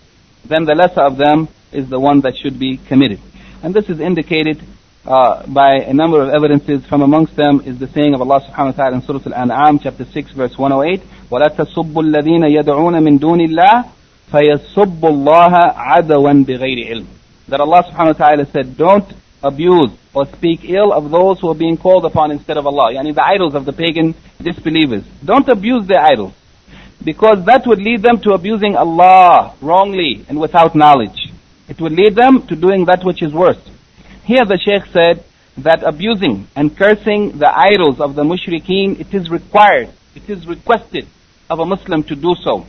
Then the lesser of them is the one that should be committed. And this is indicated uh, by a number of evidences. From amongst them is the saying of Allah subhanahu wa ta'ala in Surah Al-An'am, chapter 6, verse 108, وَلَا تَسُبُّوا الَّذِينَ يَدْعُونَ مِن دُونِ اللَّهِ فَيَسُبُّوا اللَّهَ عَدَوًا بِغَيْرِ عِلْمٍ That Allah subhanahu wa ta'ala said, don't abuse or speak ill of those who are being called upon instead of Allah. Yani the idols of the pagan disbelievers. Don't abuse their idols. Because that would lead them to abusing Allah wrongly and without knowledge. It would lead them to doing that which is worse. Here the Sheikh said that abusing and cursing the idols of the mushrikeen, it is required, it is requested of a Muslim to do so.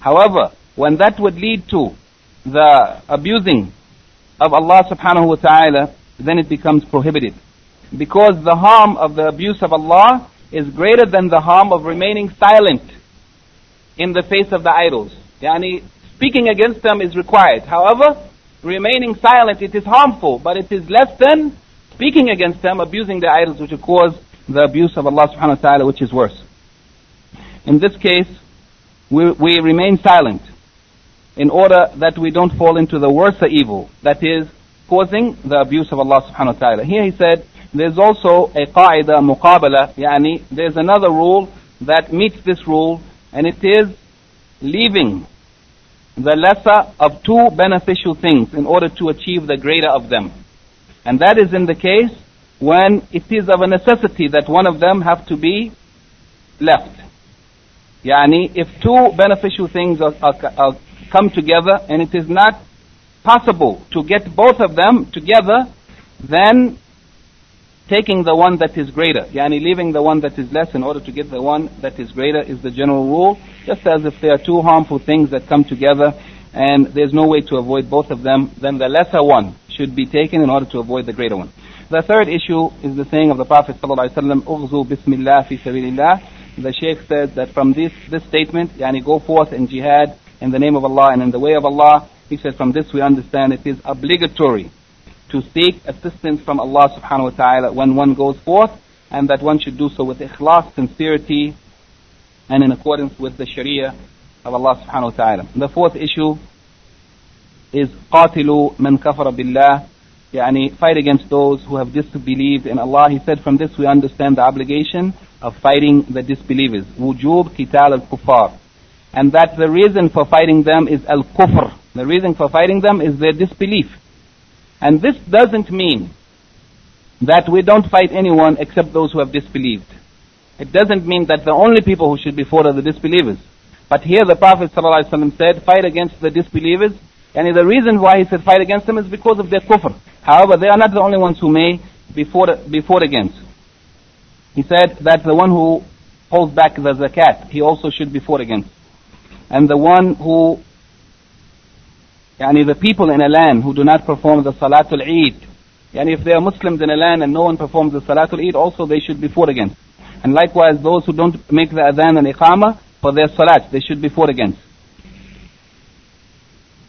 However, when that would lead to the abusing of Allah subhanahu wa ta'ala, then it becomes prohibited. Because the harm of the abuse of Allah is greater than the harm of remaining silent in the face of the idols. Yani, speaking against them is required. However, remaining silent, it is harmful, but it is less than speaking against them, abusing the idols, which will cause the abuse of Allah subhanahu wa ta'ala, which is worse. In this case, we, we remain silent in order that we don't fall into the worse evil, that is, causing the abuse of Allah subhanahu wa ta'ala. Here he said, there's also a qaida muqabala, yani there's another rule that meets this rule, and it is leaving the lesser of two beneficial things in order to achieve the greater of them. And that is in the case when it is of a necessity that one of them have to be left. Yani, if two beneficial things are, are, are come together and it is not possible to get both of them together, then taking the one that is greater, yani leaving the one that is less in order to get the one that is greater is the general rule, just as if there are two harmful things that come together and there's no way to avoid both of them, then the lesser one should be taken in order to avoid the greater one. The third issue is the saying of the Prophet ﷺ, "Ughzu bismillah fi sabilillah." The Sheikh says that from this this statement, yani go forth in jihad in the name of Allah and in the way of Allah, he said from this we understand it is obligatory to seek assistance from Allah subhanahu wa ta'ala when one goes forth and that one should do so with ikhlas, sincerity and in accordance with the sharia of Allah subhanahu wa ta'ala. The fourth issue is قاتلوا من كفر بالله يعني fight against those who have disbelieved in Allah. He said from this we understand the obligation of fighting the disbelievers. وجوب قتال الكفار. And that the reason for fighting them is al-kufr. The reason for fighting them is their disbelief. And this doesn't mean that we don't fight anyone except those who have disbelieved. It doesn't mean that the only people who should be fought are the disbelievers. But here the Prophet ﷺ said, fight against the disbelievers. And the reason why he said fight against them is because of their kufr. However, they are not the only ones who may be fought, be fought against. He said that the one who holds back the zakat, he also should be fought against. And the one who Yani the people in a land who do not perform the Salatul Eid, yani if they are Muslims in a land and no one performs the Salatul Eid, also they should be fought against. And likewise, those who don't make the Adhan and Iqamah for their Salat, they should be fought against.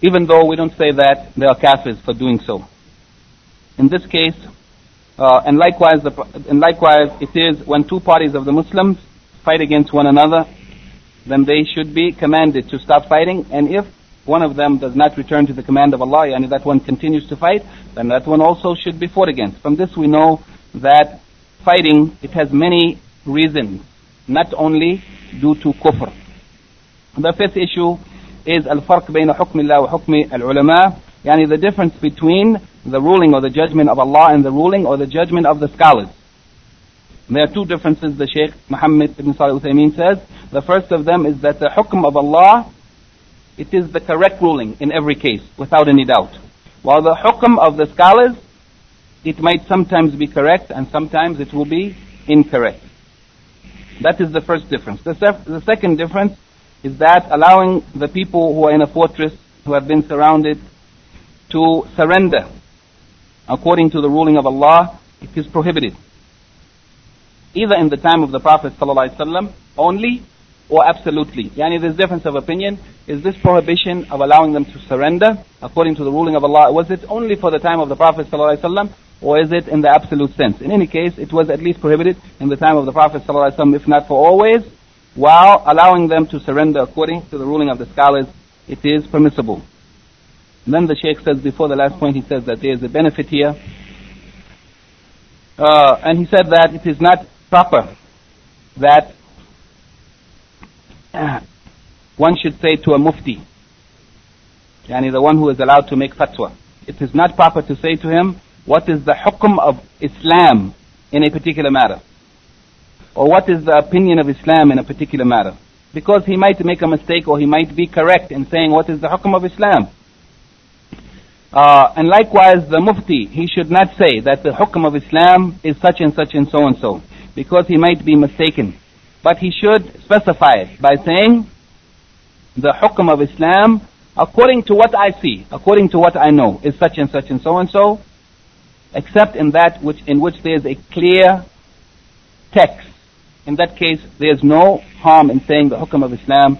Even though we don't say that they are kafirs for doing so. In this case, uh, and likewise, the, and likewise, it is when two parties of the Muslims fight against one another, then they should be commanded to stop fighting. And if one of them does not return to the command of Allah, and if that one continues to fight, then that one also should be fought against. From this we know that fighting, it has many reasons, not only due to kufr. The fifth issue is al-farq bayna hukm Allah wa hukm al-ulama, yani the difference between the ruling or the judgment of Allah and the ruling or the judgment of the scholars. There are two differences the Shaykh Muhammad ibn Salih Uthaymeen says. The first of them is that the hukm of Allah it is the correct ruling in every case, without any doubt. While the hukm of the scholars, it might sometimes be correct and sometimes it will be incorrect. That is the first difference. The, sef- the second difference is that allowing the people who are in a fortress, who have been surrounded, to surrender according to the ruling of Allah, it is prohibited. Either in the time of the Prophet ﷺ only, or absolutely. Yani there's difference of opinion. Is this prohibition of allowing them to surrender according to the ruling of Allah, was it only for the time of the Prophet ﷺ or is it in the absolute sense? In any case, it was at least prohibited in the time of the Prophet ﷺ, if not for always, while allowing them to surrender according to the ruling of the scholars, it is permissible. And then the Sheikh says before the last point, he says that there is a benefit here. Uh, and he said that it is not proper that one should say to a mufti, yani the one who is allowed to make fatwa. It is not proper to say to him, what is the hukum of Islam in a particular matter? Or what is the opinion of Islam in a particular matter? Because he might make a mistake or he might be correct in saying what is the hukum of Islam. Uh, and likewise the mufti, he should not say that the hukum of Islam is such and such and so and so. Because he might be mistaken. But he should specify it by saying, the hukum of Islam, according to what I see, according to what I know, is such and such and so and so, except in that which, in which there is a clear text. In that case, there is no harm in saying the hukum of Islam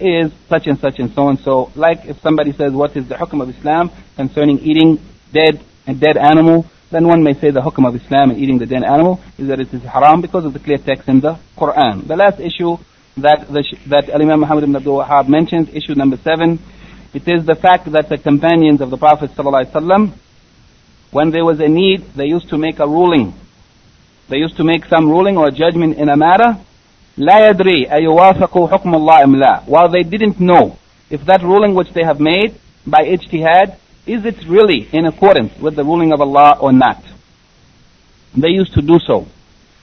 is such and such and so and so. Like if somebody says, what is the hukum of Islam concerning eating dead and dead animal, then one may say the hukum of Islam in eating the dead animal is that it is haram because of the clear text in the Quran. The last issue that the, that Imam Muhammad ibn Abdul Wahhab mentions, issue number seven, it is the fact that the companions of the Prophet when there was a need, they used to make a ruling. They used to make some ruling or judgment in a matter. لا يدري أيوافق حكم الله أم لا. While they didn't know if that ruling which they have made by ijtihad is it really in accordance with the ruling of Allah or not? They used to do so.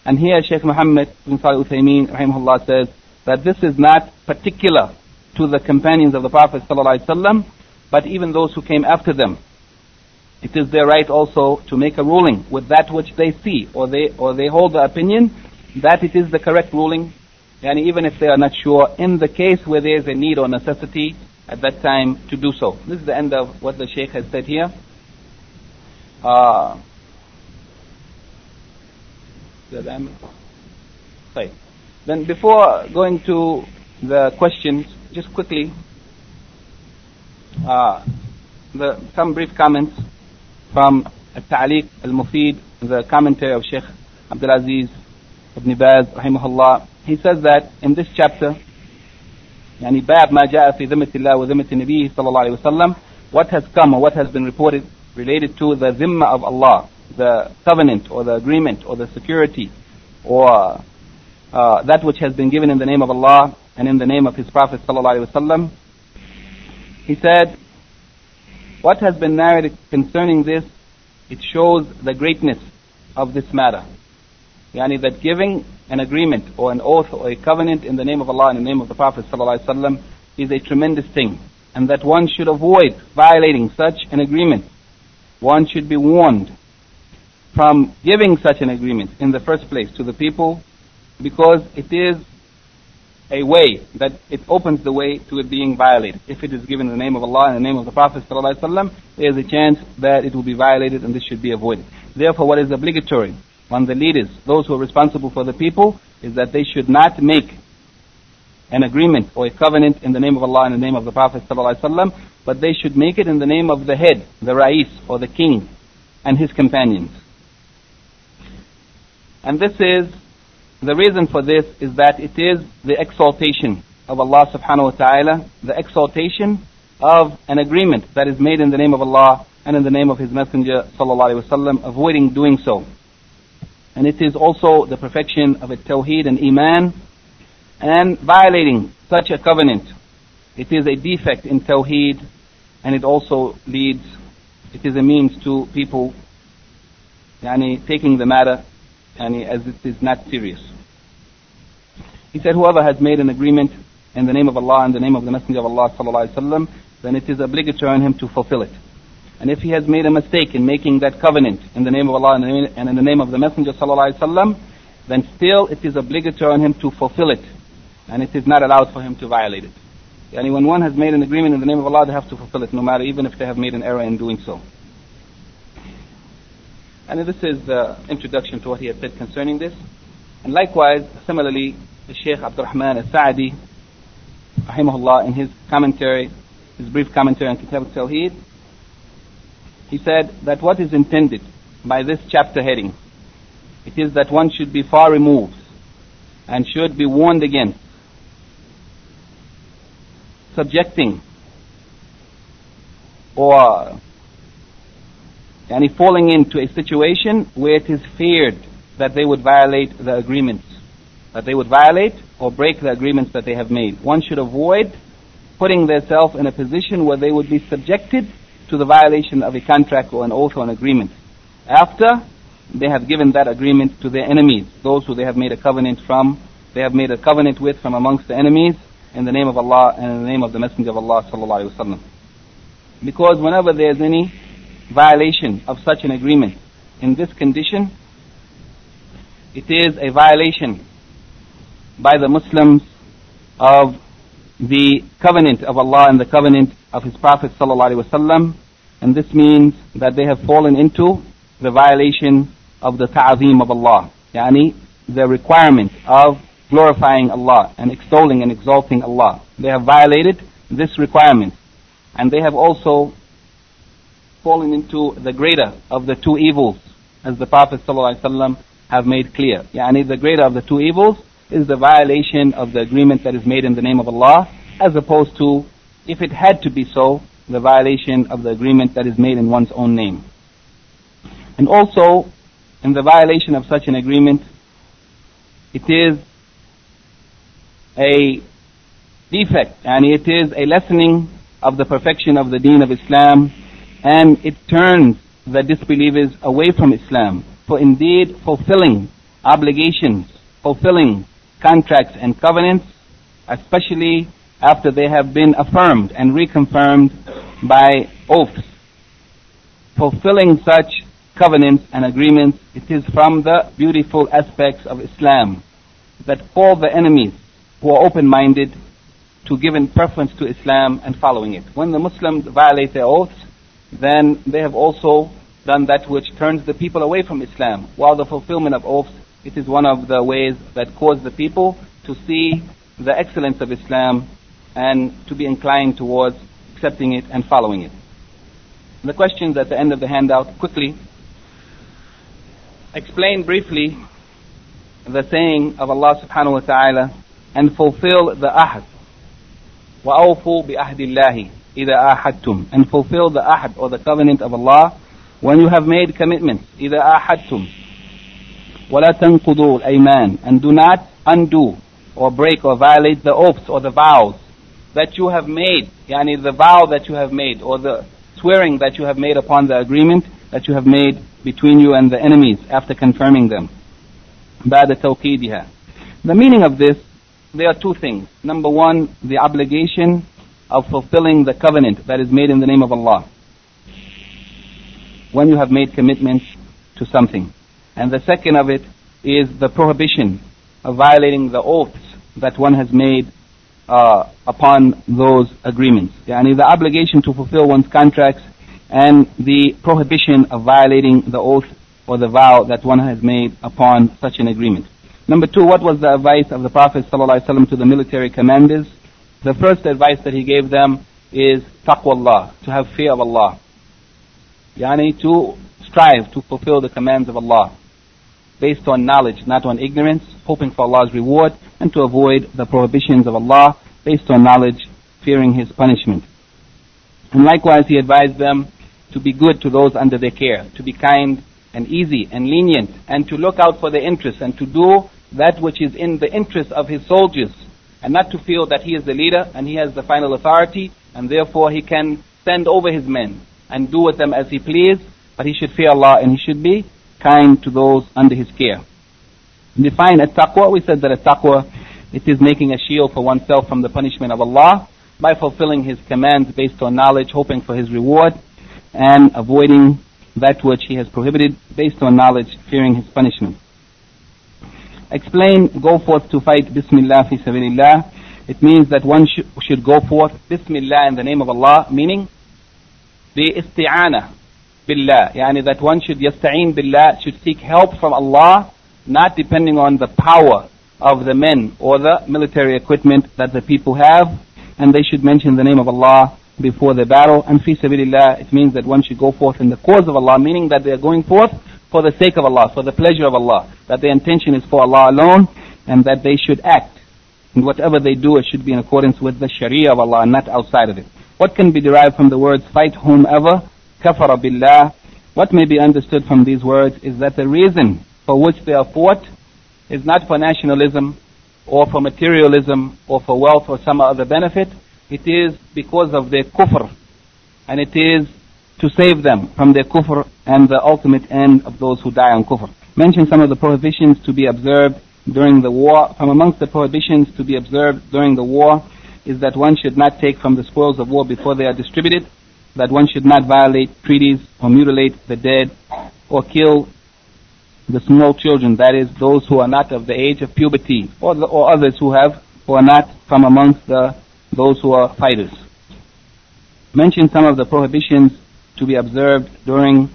And here Sheikh Muhammad bin Salih Uthaymeen rahimahullah says that this is not particular to the companions of the Prophet ﷺ, but even those who came after them. It is their right also to make a ruling with that which they see or they or they hold the opinion that it is the correct ruling, and even if they are not sure, in the case where there is a need or necessity at that time to do so. This is the end of what the Sheikh has said here. Uh, then before going to the questions, just quickly, uh, the, some brief comments from Al-Ta'liq Al-Mufid, the commentary of Sheikh Abdul Aziz Ibn Baz, rahimahullah. He says that in this chapter, يعني باب ما جاء في ذمة الله وذمة النبي صلى الله عليه وسلم what has come or what has been reported related to the zimma of Allah the covenant or the agreement or the security or uh, that which has been given in the name of Allah and in the name of His Prophet صلى الله عليه وسلم he said what has been narrated concerning this it shows the greatness of this matter yani that giving an agreement or an oath or a covenant in the name of Allah and in the name of the Prophet ﷺ is a tremendous thing and that one should avoid violating such an agreement. One should be warned from giving such an agreement in the first place to the people because it is a way that it opens the way to it being violated. If it is given in the name of Allah and the name of the Prophet ﷺ, there is a chance that it will be violated and this should be avoided. Therefore, what is obligatory on the leaders, those who are responsible for the people, is that they should not make an agreement or a covenant in the name of Allah and the name of the Prophet but they should make it in the name of the head, the Rais or the king and his companions. And this is, the reason for this is that it is the exaltation of Allah subhanahu wa ta'ala, the exaltation of an agreement that is made in the name of Allah and in the name of His Messenger sallallahu alaihi wasallam, avoiding doing so. And it is also the perfection of a tawheed and iman and violating such a covenant. It is a defect in tawheed and it also leads, it is a means to people yani, taking the matter yani, as it is not serious. He said, whoever has made an agreement in the name of Allah and the name of the Messenger of Allah sallallahu alaihi wasallam, then it is obligatory on him to fulfill it. And if he has made a mistake in making that covenant in the name of Allah and in the name of the Messenger sallallahu then still it is obligatory on him to fulfill it. And it is not allowed for him to violate it. Yani when one has made an agreement in the name of Allah, they have to fulfill it, no matter even if they have made an error in doing so. And this is the introduction to what he has said concerning this. And likewise, similarly, the Sheikh Abdurrahman al-Sa'di, rahimahullah, in his commentary, his brief commentary on Kitab al-Tawheed, he said that what is intended by this chapter heading, it is that one should be far removed and should be warned against subjecting or any falling into a situation where it is feared that they would violate the agreements, that they would violate or break the agreements that they have made. One should avoid putting themselves in a position where they would be subjected to the violation of a contract or an oath or an agreement. After they have given that agreement to their enemies, those who they have made a covenant from, they have made a covenant with from amongst the enemies in the name of Allah and in the name of the Messenger of Allah wasallam. Because whenever there is any violation of such an agreement in this condition, it is a violation by the Muslims of the covenant of Allah and the covenant of His Prophet wasallam, and this means that they have fallen into the violation of the ta'zim of Allah, yani the requirement of glorifying Allah and extolling and exalting Allah. They have violated this requirement, and they have also fallen into the greater of the two evils, as the Prophet ﷺ have made clear. Yani the greater of the two evils is the violation of the agreement that is made in the name of Allah, as opposed to, if it had to be so, the violation of the agreement that is made in one's own name. And also, in the violation of such an agreement, it is a defect, and it is a lessening of the perfection of the deen of Islam, and it turns the disbelievers away from Islam. For indeed, fulfilling obligations, fulfilling contracts and covenants, especially after they have been affirmed and reconfirmed by oaths. Fulfilling such covenants and agreements, it is from the beautiful aspects of Islam that all the enemies who are open-minded to giving preference to Islam and following it. When the Muslims violate their oaths, then they have also done that which turns the people away from Islam. While the fulfillment of oaths, it is one of the ways that cause the people to see the excellence of Islam and to be inclined towards accepting it and following it. The questions at the end of the handout, quickly. Explain briefly the saying of Allah subhanahu wa ta'ala and fulfill the ahd. وَأَوْفُوا بِأَهْدِ اللَّهِ إِذَا آحَدْتُمْ And fulfill the ahd or the covenant of Allah when you have made commitments. إِذَا آحَدْتُمْ وَلَا تَنْقُضُوا الْأَيْمَانِ And do not undo or break or violate the oaths or the vows that you have made. Yani the vow that you have made or the swearing that you have made upon the agreement that you have made between you and the enemies after confirming them. بعد توكيدها. The meaning of this there are two things. Number one, the obligation of fulfilling the covenant that is made in the name of Allah. When you have made commitments to something. And the second of it is the prohibition of violating the oaths that one has made uh, upon those agreements. Yani the obligation to fulfill one's contracts and the prohibition of violating the oath or the vow that one has made upon such an agreement. Number two, what was the advice of the Prophet ﷺ to the military commanders? The first advice that he gave them is taqwa to have fear of Allah. Yani to strive to fulfill the commands of Allah based on knowledge, not on ignorance, hoping for Allah's reward, and to avoid the prohibitions of Allah based on knowledge, fearing His punishment. And likewise, he advised them to be good to those under their care, to be kind and easy and lenient, and to look out for their interests and to do that which is in the interest of his soldiers and not to feel that he is the leader and he has the final authority and therefore he can send over his men and do with them as he please, but he should fear Allah and he should be kind to those under his care. Define at taqwa, we said that at taqwa, it is making a shield for oneself from the punishment of Allah by fulfilling his commands based on knowledge, hoping for his reward, and avoiding that which he has prohibited based on knowledge, fearing his punishment explain go forth to fight Bismillah fi sabilillah. It means that one sh- should go forth Bismillah in the name of Allah, meaning the isti'ana billah. Yani that one should yasta'een billah, should seek help from Allah, not depending on the power of the men or the military equipment that the people have, and they should mention the name of Allah before the battle. And fi sabilillah, it means that one should go forth in the cause of Allah, meaning that they are going forth for the sake of Allah, for the pleasure of Allah, that their intention is for Allah alone, and that they should act. And whatever they do, it should be in accordance with the Sharia of Allah, not outside of it. What can be derived from the words fight whomever, kafara billah? What may be understood from these words is that the reason for which they are fought is not for nationalism or for materialism or for wealth or some other benefit. It is because of their kufr. And it is to save them from their kufr and the ultimate end of those who die on kufr. Mention some of the prohibitions to be observed during the war. From amongst the prohibitions to be observed during the war is that one should not take from the spoils of war before they are distributed, that one should not violate treaties or mutilate the dead or kill the small children, that is, those who are not of the age of puberty, or, the, or others who have, who are not from amongst the, those who are fighters. Mention some of the prohibitions to be observed during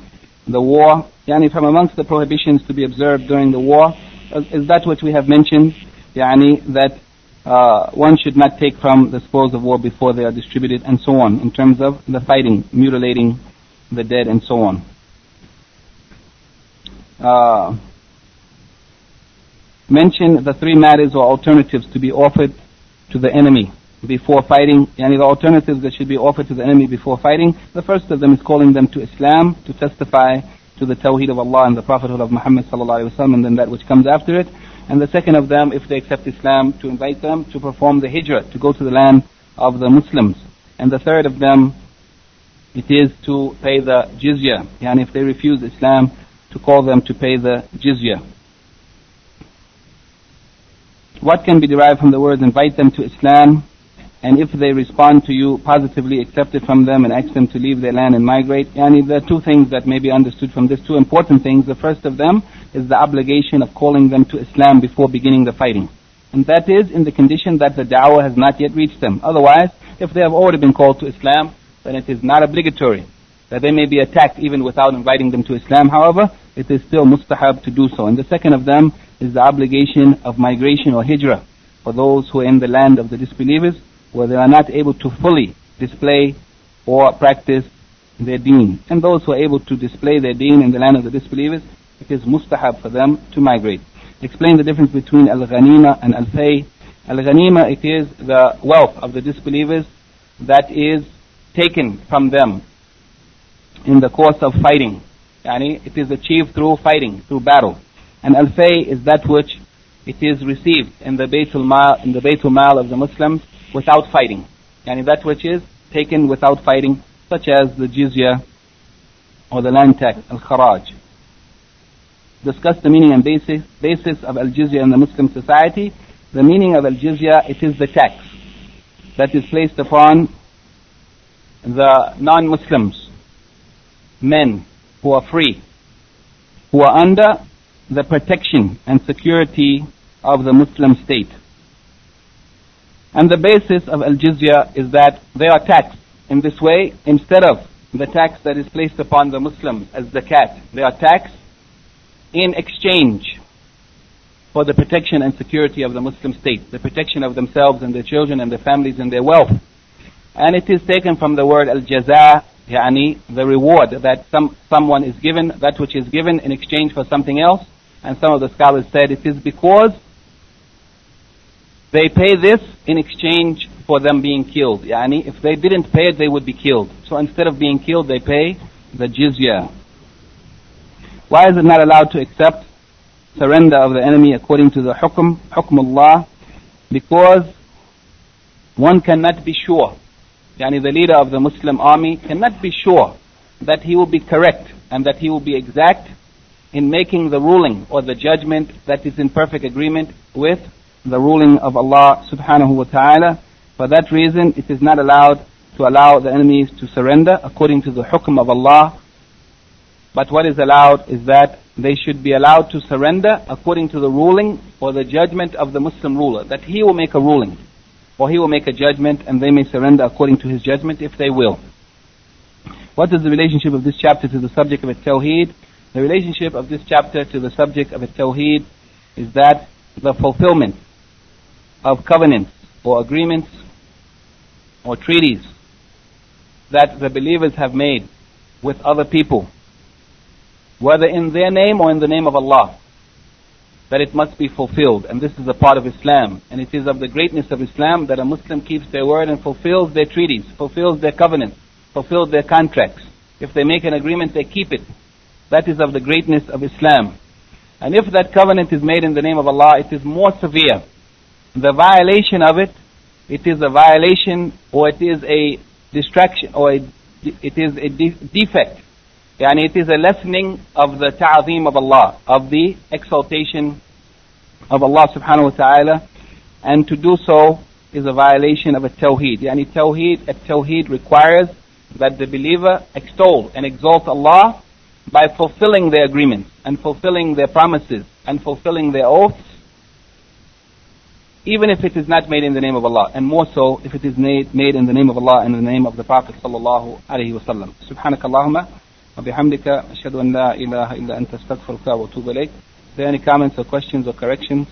the war. Yani from amongst the prohibitions to be observed during the war, is that which we have mentioned? Yani that uh, one should not take from the spoils of war before they are distributed and so on, in terms of the fighting, mutilating the dead and so on uh, mention the three matters or alternatives to be offered to the enemy before fighting, and the alternatives that should be offered to the enemy before fighting. The first of them is calling them to Islam, to testify to the Tawheed of Allah and the Prophethood of Muhammad and then that which comes after it. And the second of them, if they accept Islam, to invite them to perform the hijrah, to go to the land of the Muslims. And the third of them, it is to pay the jizya. And if they refuse Islam, to call them to pay the jizya. What can be derived from the words invite them to Islam and if they respond to you positively, accept it from them and ask them to leave their land and migrate. Yani there are two things that may be understood from this, two important things. The first of them is the obligation of calling them to Islam before beginning the fighting. And that is in the condition that the da'wah has not yet reached them. Otherwise, if they have already been called to Islam, then it is not obligatory that they may be attacked even without inviting them to Islam. However, it is still mustahab to do so. And the second of them is the obligation of migration or hijrah for those who are in the land of the disbelievers where they are not able to fully display or practice their deen. And those who are able to display their deen in the land of the disbelievers, it is mustahab for them to migrate. Explain the difference between al-ghanima and al-fay. Al-ghanima, it is the wealth of the disbelievers that is taken from them in the course of fighting. Yani it is achieved through fighting, through battle. And al-fay is that which it is received in the Baytul Mal, in the Baytul Mal of the Muslims without fighting. Yani that which is taken without fighting, such as the jizya or the land tax, al-kharaj. Discuss the meaning and basis, basis of al-jizya in the Muslim society. The meaning of al-jizya, it is the tax that is placed upon the non-Muslims, men who are free, who are under the protection and security of the Muslim state. And the basis of al-jizya is that they are taxed in this way instead of the tax that is placed upon the Muslims as zakat. They are taxed in exchange for the protection and security of the Muslim state, the protection of themselves and their children and their families and their wealth. And it is taken from the word al-jaza, yani the reward that some, someone is given, that which is given in exchange for something else. And some of the scholars said it is because they pay this in exchange for them being killed. Yani, if they didn't pay it, they would be killed. So instead of being killed, they pay the jizya. Why is it not allowed to accept surrender of the enemy according to the hukm, hukm Allah? Because one cannot be sure. Yani the leader of the Muslim army cannot be sure that he will be correct and that he will be exact in making the ruling or the judgment that is in perfect agreement with the ruling of Allah subhanahu wa ta'ala. For that reason, it is not allowed to allow the enemies to surrender according to the hukm of Allah. But what is allowed is that they should be allowed to surrender according to the ruling or the judgment of the Muslim ruler. That he will make a ruling or he will make a judgment and they may surrender according to his judgment if they will. What is the relationship of this chapter to the subject of a Tawheed? The relationship of this chapter to the subject of a Tawheed is that the fulfillment of covenants or agreements or treaties that the believers have made with other people, whether in their name or in the name of Allah, that it must be fulfilled. And this is a part of Islam. And it is of the greatness of Islam that a Muslim keeps their word and fulfills their treaties, fulfills their covenants, fulfills their contracts. If they make an agreement, they keep it. That is of the greatness of Islam. And if that covenant is made in the name of Allah, it is more severe. The violation of it, it is a violation or it is a distraction or it is a de- defect. And it is a lessening of the ta'zeem of Allah, of the exaltation of Allah subhanahu wa ta'ala. And to do so is a violation of a tawheed. Yani tawheed, a tawheed requires that the believer extol and exalt Allah by fulfilling their agreements and fulfilling their promises and fulfilling their oaths even if it is not made in the name of Allah, and more so if it is made, made in the name of Allah and in the name of the Prophet sallallahu alaihi wasallam. سبحانك اللهم وبحمدك أشهد أن لا إله إلا أنت أستغفرك وأتوب إليك. Are there any comments or questions or corrections?